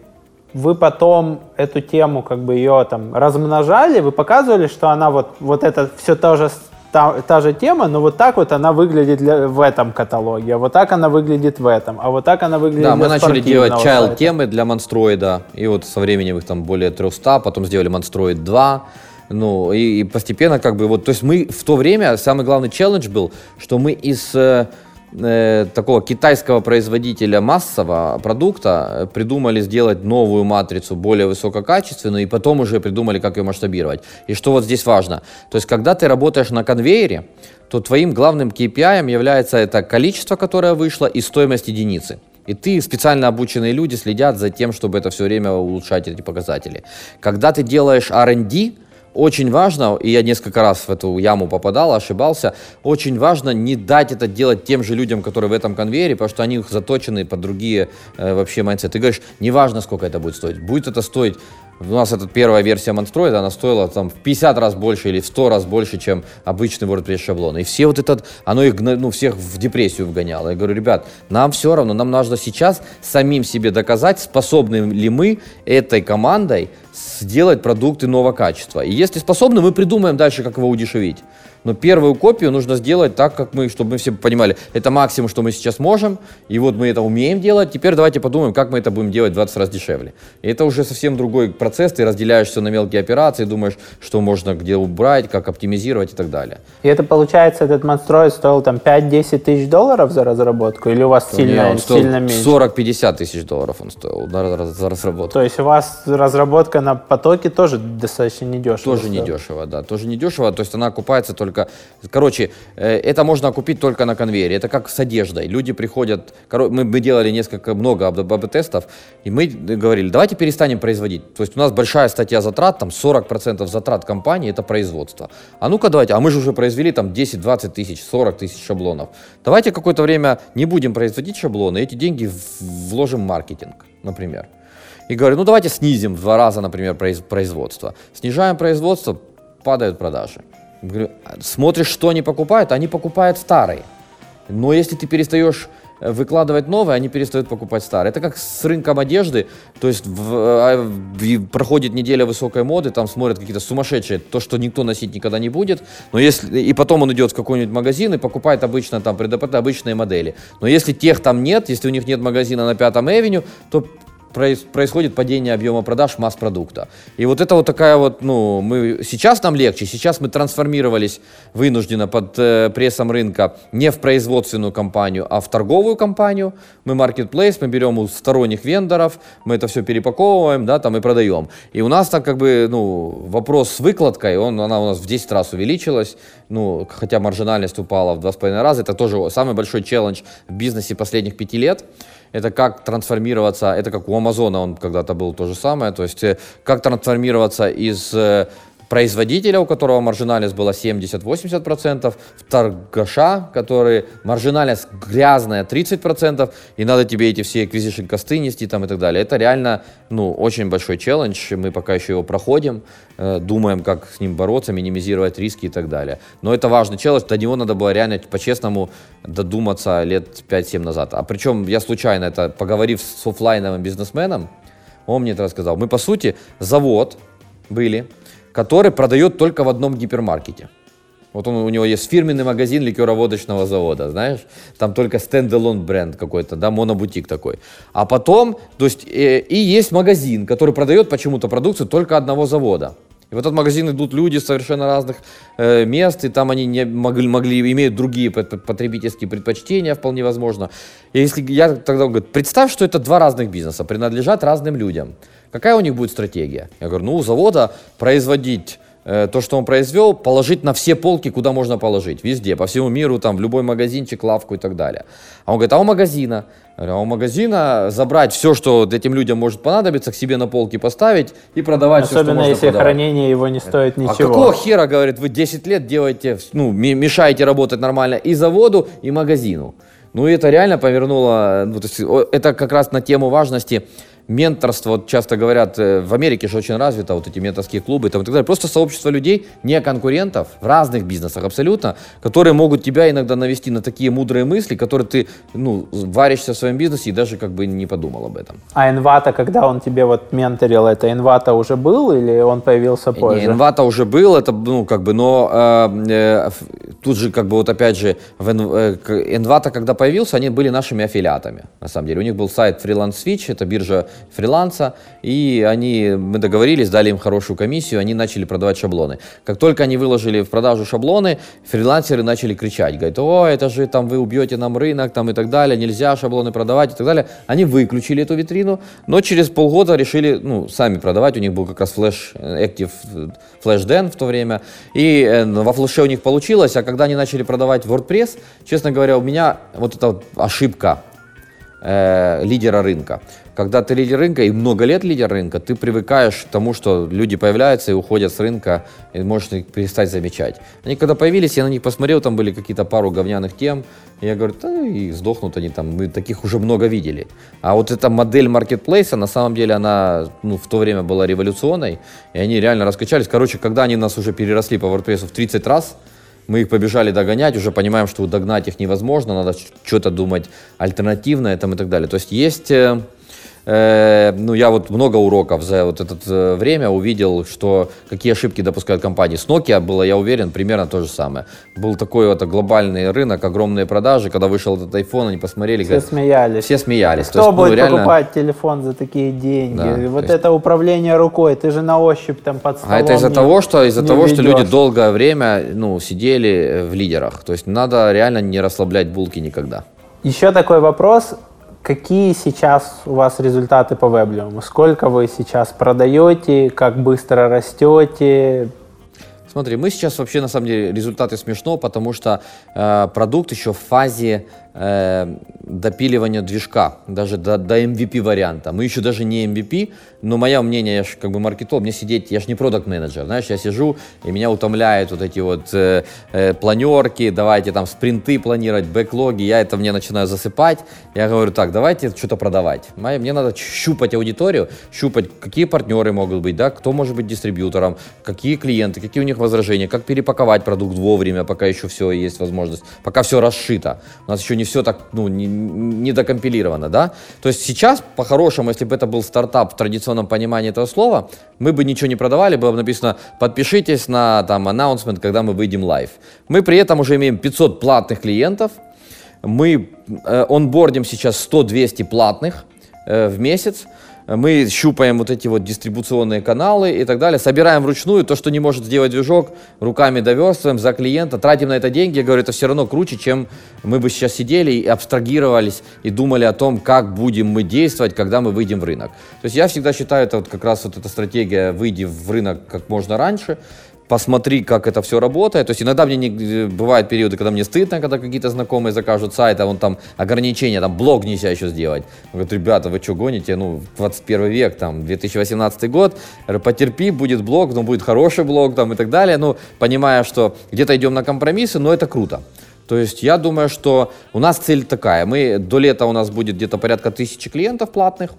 вы потом эту тему, как бы ее там размножали, вы показывали, что она вот, вот это все тоже та, та же тема, но вот так вот она выглядит для, в этом каталоге, а вот так она выглядит в этом, а вот так она выглядит Да, мы начали делать child темы для Монстроида, и вот со временем их там более 300, потом сделали Монстроид 2, ну, и, и постепенно как бы вот, то есть мы в то время, самый главный челлендж был, что мы из э, э, такого китайского производителя массового продукта придумали сделать новую матрицу более высококачественную и потом уже придумали, как ее масштабировать. И что вот здесь важно, то есть когда ты работаешь на конвейере, то твоим главным KPI является это количество, которое вышло, и стоимость единицы. И ты, специально обученные люди следят за тем, чтобы это все время улучшать эти показатели. Когда ты делаешь R&D, очень важно, и я несколько раз в эту яму попадал, ошибался, очень важно не дать это делать тем же людям, которые в этом конвейере, потому что они заточены под другие э, вообще майндсеты. Ты говоришь, неважно, сколько это будет стоить. Будет это стоить у нас эта первая версия Монстроида, она стоила там в 50 раз больше или в 100 раз больше, чем обычный WordPress шаблон. И все вот этот, оно их, ну, всех в депрессию вгоняло. Я говорю, ребят, нам все равно, нам нужно сейчас самим себе доказать, способны ли мы этой командой сделать продукт иного качества. И если способны, мы придумаем дальше, как его удешевить. Но первую копию нужно сделать так, как мы, чтобы мы все понимали, это максимум, что мы сейчас можем, и вот мы это умеем делать, теперь давайте подумаем, как мы это будем делать в 20 раз дешевле. И это уже совсем другой процесс, ты разделяешься на мелкие операции, думаешь, что можно где убрать, как оптимизировать и так далее. И это получается, этот монстроид стоил там 5-10 тысяч долларов за разработку, или у вас то сильно, он стоил сильно меньше? 40-50 тысяч долларов он стоил за разработку. То есть у вас разработка на потоке тоже достаточно недешево? Тоже недешево, да, тоже недешево, то есть она окупается только Короче, э, это можно купить только на конвейере. Это как с одеждой. Люди приходят, мы, мы делали несколько, много АБ-тестов, и мы говорили, давайте перестанем производить. То есть у нас большая статья затрат, там 40% затрат компании это производство. А ну-ка давайте, а мы же уже произвели там 10-20 тысяч, 40 тысяч шаблонов. Давайте какое-то время не будем производить шаблоны, эти деньги вложим в маркетинг, например. И говорю, ну давайте снизим в два раза, например, производство. Снижаем производство, падают продажи. Говорю, смотришь, что они покупают, они покупают старые. Но если ты перестаешь э, выкладывать новые, они перестают покупать старые. Это как с рынком одежды, то есть в, а, в, проходит неделя высокой моды, там смотрят какие-то сумасшедшие, то, что никто носить никогда не будет, но если, и потом он идет в какой-нибудь магазин и покупает обычно там предоплаты обычные модели. Но если тех там нет, если у них нет магазина на Пятом Эвеню, то происходит падение объема продаж масс-продукта. И вот это вот такая вот, ну, мы сейчас нам легче, сейчас мы трансформировались вынужденно под э, прессом рынка не в производственную компанию, а в торговую компанию. Мы marketplace, мы берем у сторонних вендоров, мы это все перепаковываем, да, там и продаем. И у нас так как бы, ну, вопрос с выкладкой, он, она у нас в 10 раз увеличилась, ну, хотя маржинальность упала в 2,5 раза, это тоже самый большой челлендж в бизнесе последних пяти лет это как трансформироваться, это как у Амазона он когда-то был то же самое, то есть э, как трансформироваться из э, производителя, у которого маржинальность была 70-80%, в торгаша, который маржинальность грязная 30%, и надо тебе эти все acquisition косты нести там и так далее. Это реально ну, очень большой челлендж, мы пока еще его проходим, э, думаем, как с ним бороться, минимизировать риски и так далее. Но это важный челлендж, до него надо было реально по-честному додуматься лет 5-7 назад. А причем я случайно это, поговорив с офлайновым бизнесменом, Он мне это рассказал. Мы, по сути, завод были, который продает только в одном гипермаркете. Вот он, у него есть фирменный магазин ликероводочного завода, знаешь, там только стендалон бренд какой-то, да, монобутик такой. А потом, то есть, э, и есть магазин, который продает почему-то продукцию только одного завода. И в этот магазин идут люди с совершенно разных э, мест, и там они не могли, могли имеют другие потребительские предпочтения, вполне возможно. И если я тогда говорю, представь, что это два разных бизнеса, принадлежат разным людям. Какая у них будет стратегия? Я говорю, ну, у завода производить Э, то, что он произвел, положить на все полки, куда можно положить, везде, по всему миру, там, в любой магазинчик, лавку и так далее. А он говорит, а у магазина? говорю, а у магазина забрать все, что этим людям может понадобиться, к себе на полки поставить и продавать Особенно все, что можно если продавать. хранение его не стоит ничего. А какого хера, говорит, вы 10 лет делаете, ну, мешаете работать нормально и заводу, и магазину. Ну, это реально повернуло, ну, то есть, это как раз на тему важности менторство, вот часто говорят, э, в Америке же очень развито вот эти менторские клубы там, и так далее. Просто сообщество людей, не конкурентов, в разных бизнесах абсолютно, которые могут тебя иногда навести на такие мудрые мысли, которые ты, ну, варишься в своем бизнесе и даже как бы не подумал об этом. А Инвата, когда он тебе вот менторил, это Инвата уже был или он появился позже? Не, Инвата уже был, это, ну, как бы, но э, э, тут же, как бы, вот опять же, в Инвата, э, когда появился, они были нашими аффилиатами, на самом деле. У них был сайт Freelance Switch, это биржа фриланса, и они, мы договорились, дали им хорошую комиссию, они начали продавать шаблоны. Как только они выложили в продажу шаблоны, фрилансеры начали кричать, говорят, о, это же там вы убьете нам рынок там и так далее, нельзя шаблоны продавать и так далее. Они выключили эту витрину, но через полгода решили, ну, сами продавать, у них был как раз флеш, Active Flash Den в то время, и э, во флеше у них получилось, а когда они начали продавать WordPress, честно говоря, у меня вот эта ошибка э, лидера рынка. Когда ты лидер рынка и много лет лидер рынка, ты привыкаешь к тому, что люди появляются и уходят с рынка, и можешь их перестать замечать. Они когда появились, я на них посмотрел, там были какие-то пару говняных тем, и я говорю, да и сдохнут они там, мы таких уже много видели. А вот эта модель маркетплейса, на самом деле, она ну, в то время была революционной, и они реально раскачались. Короче, когда они нас уже переросли по WordPress в 30 раз, мы их побежали догонять, уже понимаем, что догнать их невозможно, надо что-то думать альтернативное там, и так далее. То есть есть э, э, ну, я вот много уроков за вот это э, время увидел, что какие ошибки допускают компании. С Nokia было, я уверен, примерно то же самое. Был такой вот глобальный рынок, огромные продажи, когда вышел этот iPhone, они посмотрели. Все говорят, смеялись. Все смеялись. Кто есть, будет ну, реально... покупать телефон за такие деньги? Да, вот это есть... управление рукой, ты же на ощупь там под столом А это из-за того, что из-за того, что люди долгое время ну, сидели в лидерах. То есть надо реально не расслаблять булки никогда. Еще такой вопрос. Какие сейчас у вас результаты по веблиуму? Сколько вы сейчас продаете? Как быстро растете? Смотри, мы сейчас вообще на самом деле результаты смешно, потому что э, продукт еще в фазе э, допиливания движка, даже до, до MVP варианта. Мы еще даже не MVP, но мое мнение, я же как бы маркетолог, мне сидеть, я же не продукт менеджер знаешь, я сижу, и меня утомляют вот эти вот э, э, планерки, давайте там спринты планировать, бэклоги, я это мне начинаю засыпать, я говорю, так, давайте что-то продавать. Мне надо щупать аудиторию, щупать, какие партнеры могут быть, да, кто может быть дистрибьютором, какие клиенты, какие у них возражения, как перепаковать продукт вовремя, пока еще все есть возможность, пока все расшито. У нас еще не все так, ну, не, не докомпилировано, да. То есть сейчас, по-хорошему, если бы это был стартап в традиционном понимании этого слова, мы бы ничего не продавали, было бы написано, подпишитесь на там announcement, когда мы выйдем live. Мы при этом уже имеем 500 платных клиентов, мы э, онбордим сейчас 100-200 платных э, в месяц, мы щупаем вот эти вот дистрибуционные каналы и так далее, собираем вручную то, что не может сделать движок, руками доверстываем за клиента, тратим на это деньги, я говорю, это все равно круче, чем мы бы сейчас сидели и абстрагировались и думали о том, как будем мы действовать, когда мы выйдем в рынок. То есть я всегда считаю, это вот как раз вот эта стратегия «выйди в рынок как можно раньше», посмотри, как это все работает. То есть иногда мне не, бывают периоды, когда мне стыдно, когда какие-то знакомые закажут сайт, а вон там ограничения, там блог нельзя еще сделать. Говорят, ребята, вы что гоните? Ну, 21 век, там, 2018 год, потерпи, будет блог, но будет хороший блог, там, и так далее. Ну, понимая, что где-то идем на компромиссы, но это круто. То есть я думаю, что у нас цель такая. Мы до лета у нас будет где-то порядка тысячи клиентов платных.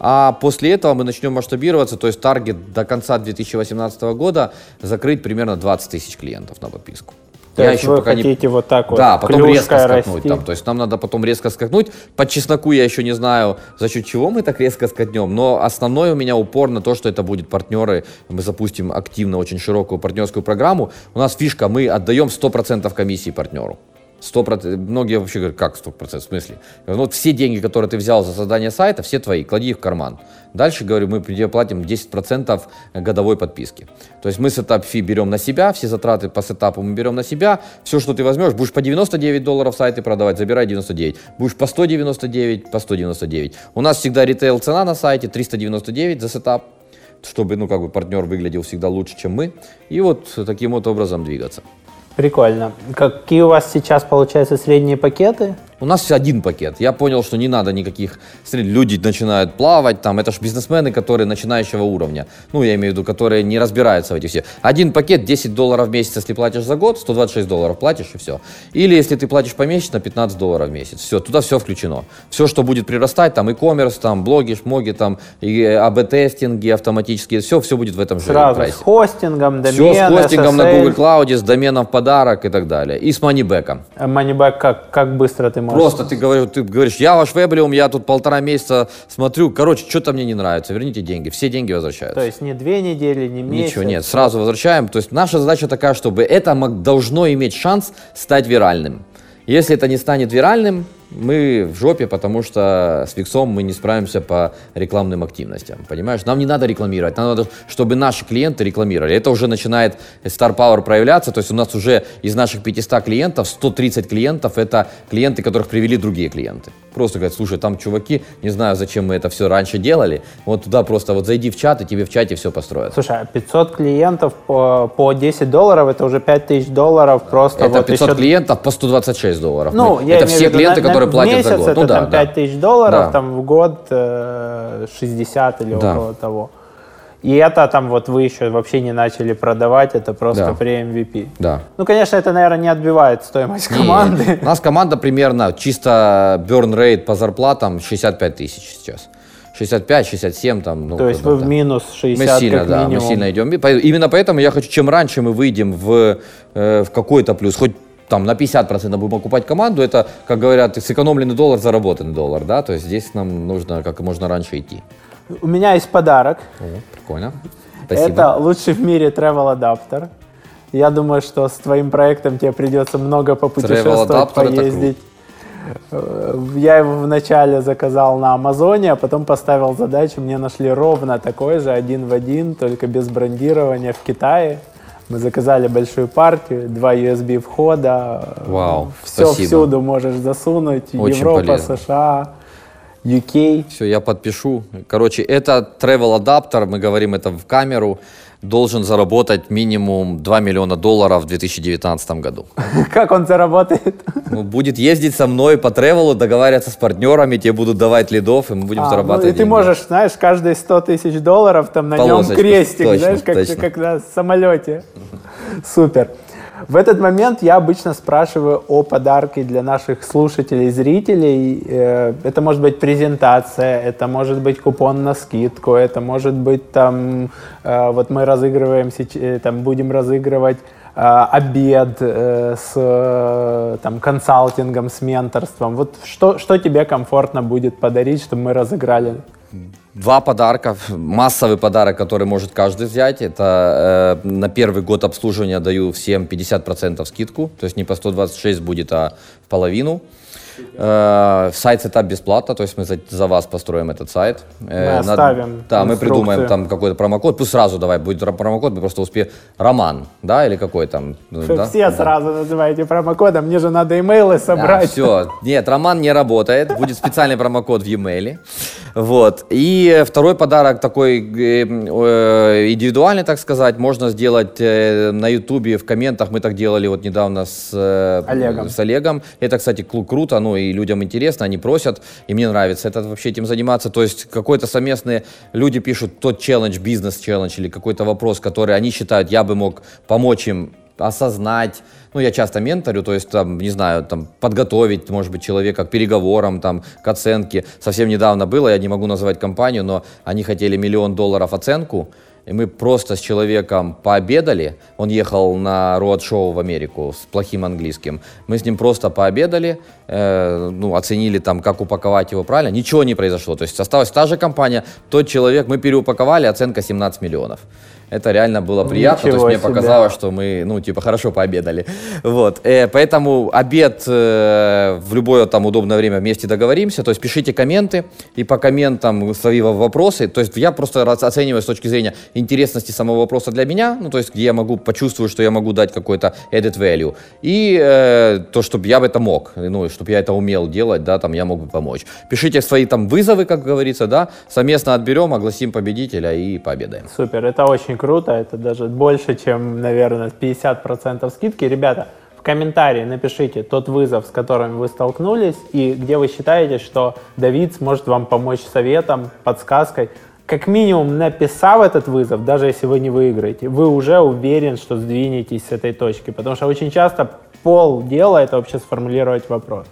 А после этого мы начнем масштабироваться, то есть таргет до конца 2018 года закрыть примерно 20 тысяч клиентов на подписку. То я еще вы пока не хотите вот так вот Да, потом резко скакнуть. расти? Там, то есть нам надо потом резко скакнуть. По чесноку я еще не знаю, за счет чего мы так резко скатнем, но основное у меня упор на то, что это будет партнеры. Мы запустим активно очень широкую партнерскую программу. У нас фишка, мы отдаем 100% комиссии партнеру. 100%, многие вообще говорят, как 100%, в смысле? Ну, вот все деньги, которые ты взял за создание сайта, все твои, клади их в карман. Дальше, говорю, мы тебе платим 10% годовой подписки. То есть мы setup fee берем на себя, все затраты по сетапу мы берем на себя, все, что ты возьмешь, будешь по 99 долларов сайты продавать, забирай 99. Будешь по 199, по 199. У нас всегда ритейл цена на сайте 399 за setup, чтобы, ну, как бы партнер выглядел всегда лучше, чем мы. И вот таким вот образом двигаться. Прикольно. Какие у вас сейчас, получается, средние пакеты? У нас один пакет. Я понял, что не надо никаких... Смотри, люди начинают плавать, там, это же бизнесмены, которые начинающего уровня. Ну, я имею в виду, которые не разбираются в этих все. Один пакет 10 долларов в месяц, если платишь за год, 126 долларов платишь и все. Или если ты платишь помесячно, 15 долларов в месяц. Все, туда все включено. Все, что будет прирастать, там, e-commerce, там, блоги, шмоги, там, и АБ-тестинги автоматические, все, все будет в этом же Сразу прайсе. с хостингом, домен, Все с хостингом на SSL. Google Cloud, с доменом в подарок и так далее. И с. А Moneyback, как, как быстро ты можешь? Просто ты говоришь, ты говоришь, я ваш веблиум, я тут полтора месяца смотрю, короче, что-то мне не нравится, верните деньги, все деньги возвращаются. То есть не две недели, не месяц. Ничего нет, сразу возвращаем. То есть наша задача такая, чтобы это должно иметь шанс стать виральным. Если это не станет виральным, мы в жопе, потому что с Виксом мы не справимся по рекламным активностям. Понимаешь? Нам не надо рекламировать, нам надо, чтобы наши клиенты рекламировали. Это уже начинает Star Power проявляться. То есть у нас уже из наших 500 клиентов 130 клиентов это клиенты, которых привели другие клиенты. Просто говорят, слушай, там чуваки, не знаю, зачем мы это все раньше делали. Вот туда просто вот зайди в чат, и тебе в чате все построят. Слушай, а 500 клиентов по, по 10 долларов, это уже 5000 долларов просто Это вот 500 еще... клиентов по 126 долларов. Ну, Мы- я это имею все клиенты, на- на- которые в платят месяц за год. это ну да, там да. 5000 долларов, Да. там в год э, 60 или Да. около того. И это там вот вы еще вообще не начали продавать, это просто Да. при MVP. Да. Ну, конечно, это, наверное, не отбивает стоимость команды. Не, У нас команда примерно чисто burn rate по зарплатам 65 тысяч сейчас. 65-67 там. Ну, То есть вы в минус 60 Мы сильно, как да, минимум. мы сильно идем. Именно поэтому я хочу, чем раньше мы выйдем в, э, в какой-то плюс, хоть там на 50% будем окупать команду, это, как говорят, сэкономленный доллар, заработанный доллар, да, то есть здесь нам нужно как можно раньше идти. У меня есть подарок. О, прикольно. Спасибо. Это лучший в мире travel адаптер. Я думаю, что с твоим проектом тебе придется много попутешествовать, поездить. Э, Я его вначале заказал на Амазоне, а потом поставил задачу, мне нашли ровно такой же, один в один, только без брендирования в Китае. Мы заказали большую партию, два USB входа. Вау, Все спасибо. всюду можешь засунуть. Очень Европа, полезно. США, UK. Все, я подпишу. Короче, это travel адаптер, мы говорим это в камеру, должен заработать минимум 2 миллиона долларов в 2019 году. Как он заработает? Ну, будет ездить со мной по тревелу, договариваться с партнерами, тебе будут давать лидов, и мы будем А, зарабатывать ну, и ты деньги. можешь, знаешь, каждые 100 тысяч долларов там на нем Полосочку, крестик, точно, знаешь, как, точно. как на самолете. Супер. В этот момент я обычно спрашиваю о подарке для наших слушателей зрителей. Э, Это может быть презентация, это может быть купон на скидку, это может быть там, э, вот мы разыгрываем, э, там будем разыгрывать обед с там, консалтингом, с менторством. Вот что, что тебе комфортно будет подарить, чтобы мы разыграли? Два подарка, массовый подарок, который может каждый взять. Это э, на первый год обслуживания даю всем 50% скидку, то есть не по 126 будет, а в половину. Э, сайт сетап бесплатно, то есть мы за, за вас построим этот сайт. Э, Мы оставим Да, мы придумаем там какой-то промокод. Пусть сразу давай будет промокод, мы просто успеем. Роман, да, или какой там? ну, Вы да? все Да. сразу называете промокодом, мне же надо имейлы собрать. все. Нет, Роман не работает. Будет специальный промокод в e-mail. Вот. И второй подарок такой э, э, индивидуальный, так сказать, можно сделать э, на Ютубе в комментах. Мы так делали вот недавно с э, Олегом. С Олегом. Это, кстати, круто, ну и людям интересно, они просят, и мне нравится это вообще этим заниматься. То есть какой-то совместный, люди пишут тот челлендж, бизнес-челлендж или какой-то вопрос, который они считают, я бы мог помочь им осознать, ну, я часто менторю, то есть, там, не знаю, там, подготовить, может быть, человека к переговорам, там, к оценке. Совсем недавно было, я не могу называть компанию, но они хотели миллион долларов оценку, и мы просто с человеком пообедали. Он ехал на роад-шоу в Америку с плохим английским. Мы с ним просто пообедали, э, ну, оценили там, как упаковать его правильно. Ничего не произошло. То есть осталась та же компания, тот человек, мы переупаковали, оценка 17 миллионов. Это реально было приятно. Ничего то есть себе. мне показалось, что мы, ну, типа, хорошо пообедали. Вот. Э, поэтому обед э, в любое там удобное время вместе договоримся. То есть пишите комменты и по комментам свои во- вопросы. То есть я просто оцениваю с точки зрения интересности самого вопроса для меня, ну, то есть где я могу почувствовать, что я могу дать какой-то added value. И э, то, чтобы я бы это мог, ну, чтобы я это умел делать, да, там я мог бы помочь. Пишите свои там вызовы, как говорится, да, совместно отберем, огласим победителя и пообедаем. Супер, это очень круто, это даже больше, чем, наверное, 50% скидки. Ребята, в комментарии напишите тот вызов, с которым вы столкнулись, и где вы считаете, что Давид сможет вам помочь советом, подсказкой. Как минимум, написав этот вызов, даже если вы не выиграете, вы уже уверен, что сдвинетесь с этой точки. Потому что очень часто пол дела это вообще сформулировать вопрос.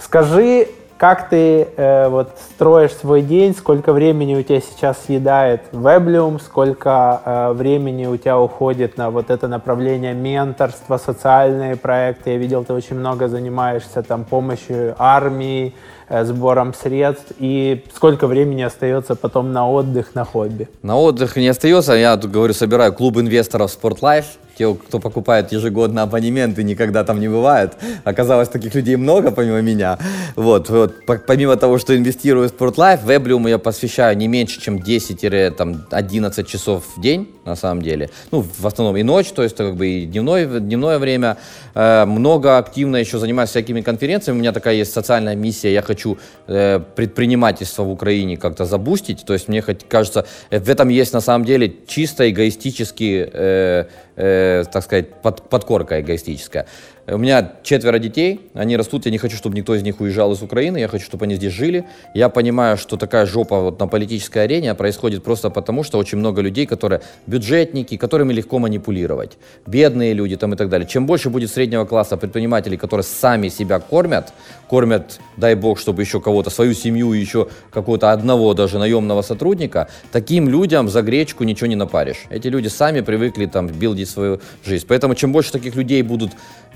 Скажи, как ты э, вот строишь свой день, сколько времени у тебя сейчас съедает Weblium, сколько э, времени у тебя уходит на вот это направление менторства, социальные проекты. Я видел, ты очень много занимаешься там помощью армии, э, сбором средств. И сколько времени остается потом на отдых, на хобби? На отдых не остается. Я тут говорю, собираю клуб инвесторов Спортлайф. Те, кто покупает ежегодно абонементы, никогда там не бывает. Оказалось, таких людей много, помимо меня. Вот, вот. По- Помимо того, что инвестирую в Спортлайф, Веблиуму я посвящаю не меньше, чем 10-11 часов в день, на самом деле. Ну, в основном и ночь, то есть как бы и дневное, дневное время. Э, много активно еще занимаюсь всякими конференциями. У меня такая есть социальная миссия. Я хочу э, предпринимательство в Украине как-то забустить. То есть мне хоть кажется, э, в этом есть на самом деле чисто эгоистический, э, э, так сказать, под, подкорка эгоистическая. У меня четверо детей, они растут, я не хочу, чтобы никто из них уезжал из Украины, я хочу, чтобы они здесь жили. Я понимаю, что такая жопа вот на политической арене происходит просто потому, что очень много людей, которые бюджетники, которыми легко манипулировать, бедные люди там и так далее. Чем больше будет среднего класса предпринимателей, которые сами себя кормят, кормят, дай бог, чтобы еще кого-то, свою семью еще какого-то одного даже наемного сотрудника, таким людям за гречку ничего не напаришь. Эти люди сами привыкли там билдить свою жизнь. Поэтому чем больше таких людей будут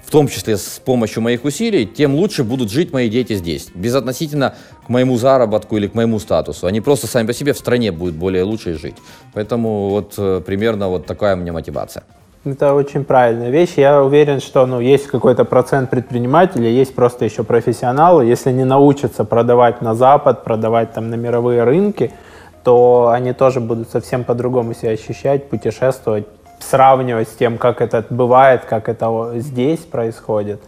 в том числе с помощью моих усилий, тем лучше будут жить мои дети здесь. Безотносительно к моему заработку или к моему статусу. Они просто сами по себе в стране будут более лучше жить. Поэтому вот э, примерно вот такая у меня мотивация. Это очень правильная вещь. Я уверен, что ну, есть какой-то процент предпринимателей, есть просто еще профессионалы. Если они научатся продавать на Запад, продавать там на мировые рынки, то они тоже будут совсем по-другому себя ощущать, путешествовать, сравнивать с тем, как это бывает, как это здесь происходит.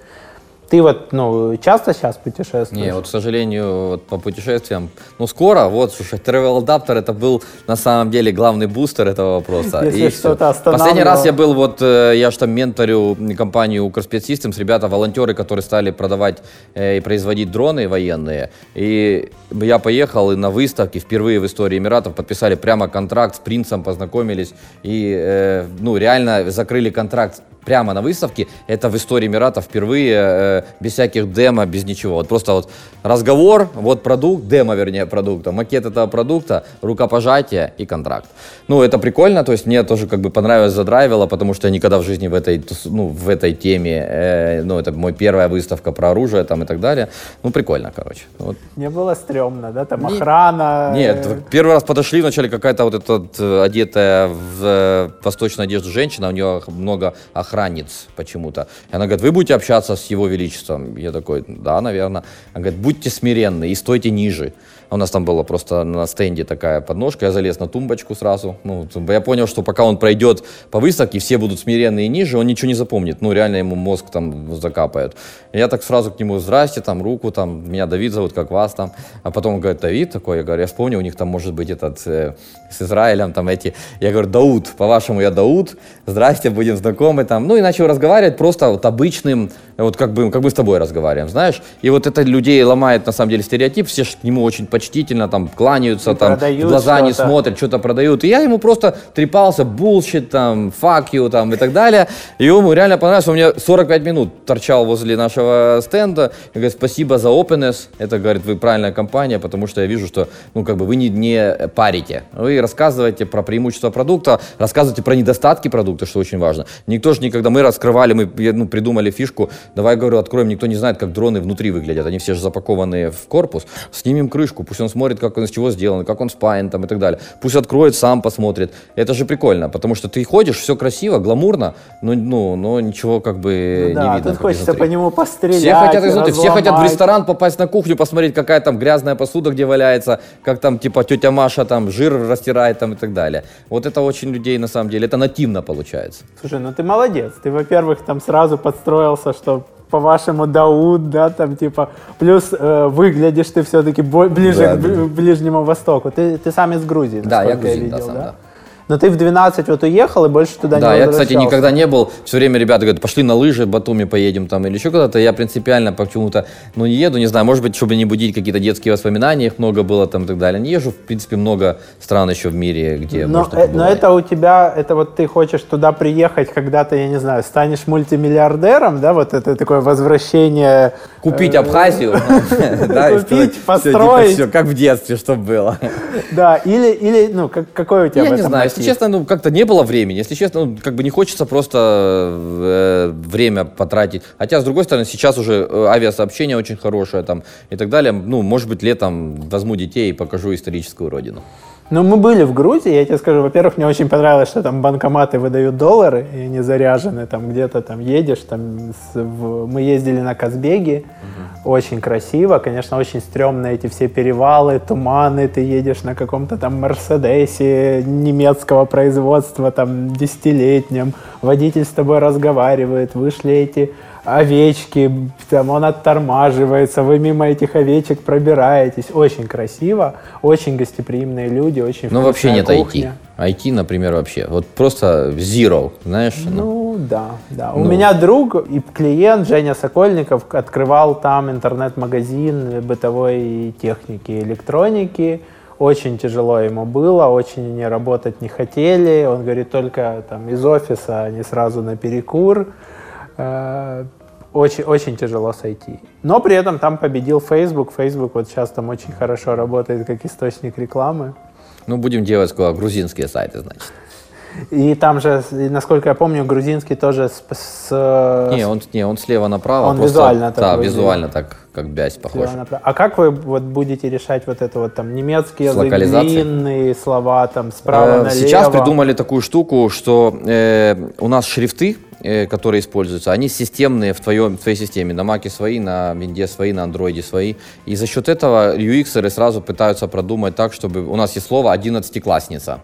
Ты вот, ну, часто сейчас путешествуешь? Не, вот, к сожалению, вот по путешествиям, ну, скоро, вот, слушай, Travel Adapter это был на самом деле главный бустер этого вопроса. Если И что-то Последний раз я был, вот, э, я же там менторю компанию Укрспец Systems, ребята, волонтеры, которые стали продавать э, и производить дроны военные. И я поехал и на выставке впервые в истории Эмиратов подписали прямо контракт с принцем, познакомились и, э, ну, реально закрыли контракт прямо на выставке. Это в истории Эмиратов впервые, э, без всяких демо, без ничего. Вот просто вот разговор, вот продукт, демо, вернее, продукта, макет этого продукта, рукопожатие и контракт. Ну, это прикольно, то есть мне тоже как бы понравилось, задрайвило, потому что я никогда в жизни в этой, ну, в этой теме, э, ну, это мой первая выставка про оружие там и так далее. Ну, прикольно, короче. Вот. Не было стрёмно, да? Там Не- охрана. Нет, э, первый раз подошли, вначале какая-то вот эта э, одетая в э, восточную одежду женщина, у нее много охранниц почему-то. И она говорит, вы будете общаться с его величеством? Я такой, да, наверное. Она говорит, будьте смиренны и стойте ниже. А у нас там была просто на стенде такая подножка, я залез на тумбочку сразу. Ну, я понял, что пока он пройдет по выставке, все будут смиренные ниже, он ничего не запомнит. Ну, реально ему мозг там закапает. Я так сразу к нему, здрасте, там, руку, там, меня Давид зовут, как вас там. А потом он говорит, Давид такой, я говорю, я вспомнил, у них там может быть этот э, с Израилем, там эти. Я говорю, Дауд, по-вашему я Дауд, здрасте, будем знакомы там. Ну и начал разговаривать просто вот обычным вот как бы, как бы с тобой разговариваем, знаешь. И вот это людей ломает, на самом деле, стереотип, все к нему очень почтительно там кланяются, там, в глаза не смотрят, что-то продают. И я ему просто трепался, bullshit, там, fuck you, там, и так далее. И ему реально понравилось, он мне 45 минут торчал возле нашего стенда, и говорит, спасибо за openness, это, говорит, вы правильная компания, потому что я вижу, что, ну, как бы вы не, не парите. Вы рассказываете про преимущества продукта, рассказываете про недостатки продукта, что очень важно. Никто же никогда, мы раскрывали, мы ну, придумали фишку, давай, говорю, откроем, никто не знает, как дроны внутри выглядят, они все же запакованные в корпус, снимем крышку, пусть он смотрит, как он из чего сделан, как он спаян там и так далее. Пусть откроет, сам посмотрит. Это же прикольно, потому что ты ходишь, все красиво, гламурно, но, ну, но ничего как бы ну, да, не видно. тут хочется изнутри. по нему пострелять, Все хотят изнутри, все хотят в ресторан попасть на кухню, посмотреть, какая там грязная посуда, где валяется, как там типа тетя Маша там жир растирает там и так далее. Вот это очень людей на самом деле, это нативно получается. Слушай, ну ты молодец. Ты, во-первых, там сразу подстроился, что по-вашему Дауд, да, там типа, плюс э, выглядишь ты все-таки ближе да, к да. Ближнему Востоку. Ты, ты сам из Грузии, Да, я грузин, я видел, да, сам, да? да. Но ты в 12 вот уехал и больше туда да, не Да, я, кстати, никогда не был. Все время ребята говорят, пошли на лыжи, в Батуми поедем там или еще куда-то. Я принципиально почему-то, ну, не еду, не знаю, может быть, чтобы не будить какие-то детские воспоминания, их много было там и так далее. Не езжу, в принципе, много стран еще в мире, где но, можно э, Но это у тебя, это вот ты хочешь туда приехать, когда ты, я не знаю, станешь мультимиллиардером, да, вот это такое возвращение... Купить э, Абхазию. Купить, типа, построить. Как в детстве, чтобы было. Да, или, или, ну, какой у тебя Я не знаю, если честно, ну, как-то не было времени. Если честно, ну, как бы не хочется просто э, время потратить. Хотя, с другой стороны, сейчас уже э, авиасообщение очень хорошее там и так далее. Ну, может быть, летом возьму детей и покажу историческую родину. Ну, мы были в Грузии, я тебе скажу, во-первых, мне очень понравилось, что там банкоматы выдают доллары, и они заряжены, там где-то там едешь, там с, в, мы ездили на Казбеге, угу. очень красиво, конечно, очень стрёмно эти все перевалы, туманы, ты едешь на каком-то там Мерседесе немецкого производства, там, десятилетнем, водитель с тобой разговаривает, вышли эти овечки, там он оттормаживается, вы мимо этих овечек пробираетесь. Очень красиво, очень гостеприимные люди, очень Ну, вообще нет кухня. IT. IT, например, вообще. Вот просто zero, знаешь? Ну, ну да, да. Ну. У меня друг и клиент Женя Сокольников открывал там интернет-магазин бытовой техники, электроники. Очень тяжело ему было, очень они работать не хотели. Он говорит, только там из офиса они сразу на перекур. Э, очень, очень тяжело сойти. Но при этом там победил Facebook. Facebook вот сейчас там очень хорошо работает как источник рекламы. Ну, будем делать грузинские сайты, значит. И там же, насколько я помню, грузинский тоже с... с не, он, не, он слева направо. Он просто, визуально так Да, выглядит. визуально так, как бязь похож. А как вы вот будете решать вот это вот там немецкий язык, длинные слова там справа э, налево? Сейчас придумали такую штуку, что э, у нас шрифты, которые используются, они системные в, твоем, в твоей системе. На Маке свои, на Винде свои, на Андроиде свои. И за счет этого UX сразу пытаются продумать так, чтобы у нас есть слово «одиннадцатиклассница»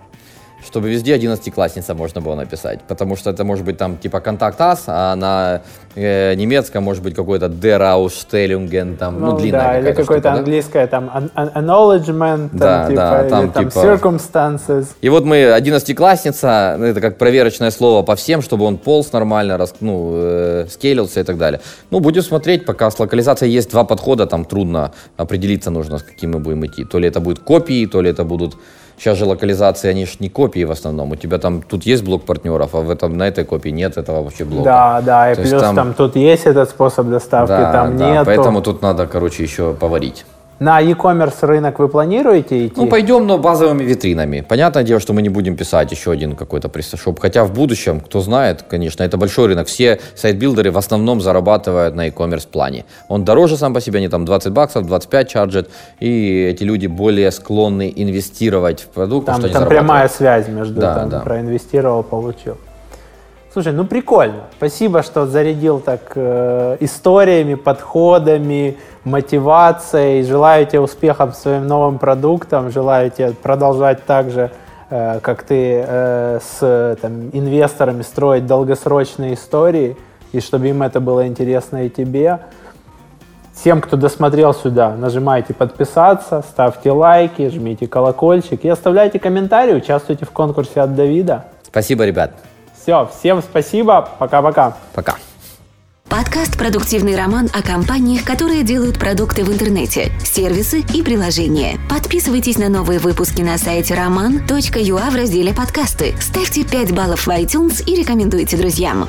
чтобы везде одиннадцатиклассница можно было написать, потому что это может быть там типа контакт ас, а на э, немецком может быть какой-то der Ausstellungen, там, ну, ну длинная да, или какое-то английское там acknowledgement, там, да, типа, да, там, или, там типа... circumstances. И вот мы одиннадцатиклассница, это как проверочное слово по всем, чтобы он полз нормально, рас, ну, э, скейлился и так далее. Ну, будем смотреть, пока с локализацией есть два подхода, там трудно определиться нужно, с каким мы будем идти. То ли это будет копии, то ли это будут Сейчас же локализации, они же не копии в основном. У тебя там тут есть блок партнеров, а в этом, на этой копии нет этого вообще блока. Да, да, и То плюс там, там тут есть этот способ доставки, да, там да, нет. Поэтому тут надо, короче, еще поварить. На e-commerce рынок вы планируете идти? Ну, пойдем, но базовыми витринами. Понятное дело, что мы не будем писать еще один какой-то PrestaShop. Хотя в будущем, кто знает, конечно, это большой рынок. Все сайт-билдеры в основном зарабатывают на e-commerce плане. Он дороже сам по себе, они там 20 баксов, 25 чарджат. И эти люди более склонны инвестировать в продукт, там, что там прямая связь между да, там, да. проинвестировал, получил. Слушай, ну прикольно. Спасибо, что зарядил так э, историями, подходами, мотивацией. Желаю тебе успехов своим новым продуктам. Желаю тебе продолжать так же, э, как ты э, с там, инвесторами строить долгосрочные истории, и чтобы им это было интересно и тебе. Всем, кто досмотрел сюда, нажимайте подписаться, ставьте лайки, жмите колокольчик и оставляйте комментарии, участвуйте в конкурсе от Давида. Спасибо, ребят. Все, всем спасибо. Пока-пока. Пока. -пока. Пока. Подкаст «Продуктивный роман» о компаниях, которые делают продукты в интернете, сервисы и приложения. Подписывайтесь на новые выпуски на сайте roman.ua в разделе «Подкасты». Ставьте 5 баллов в iTunes и рекомендуйте друзьям.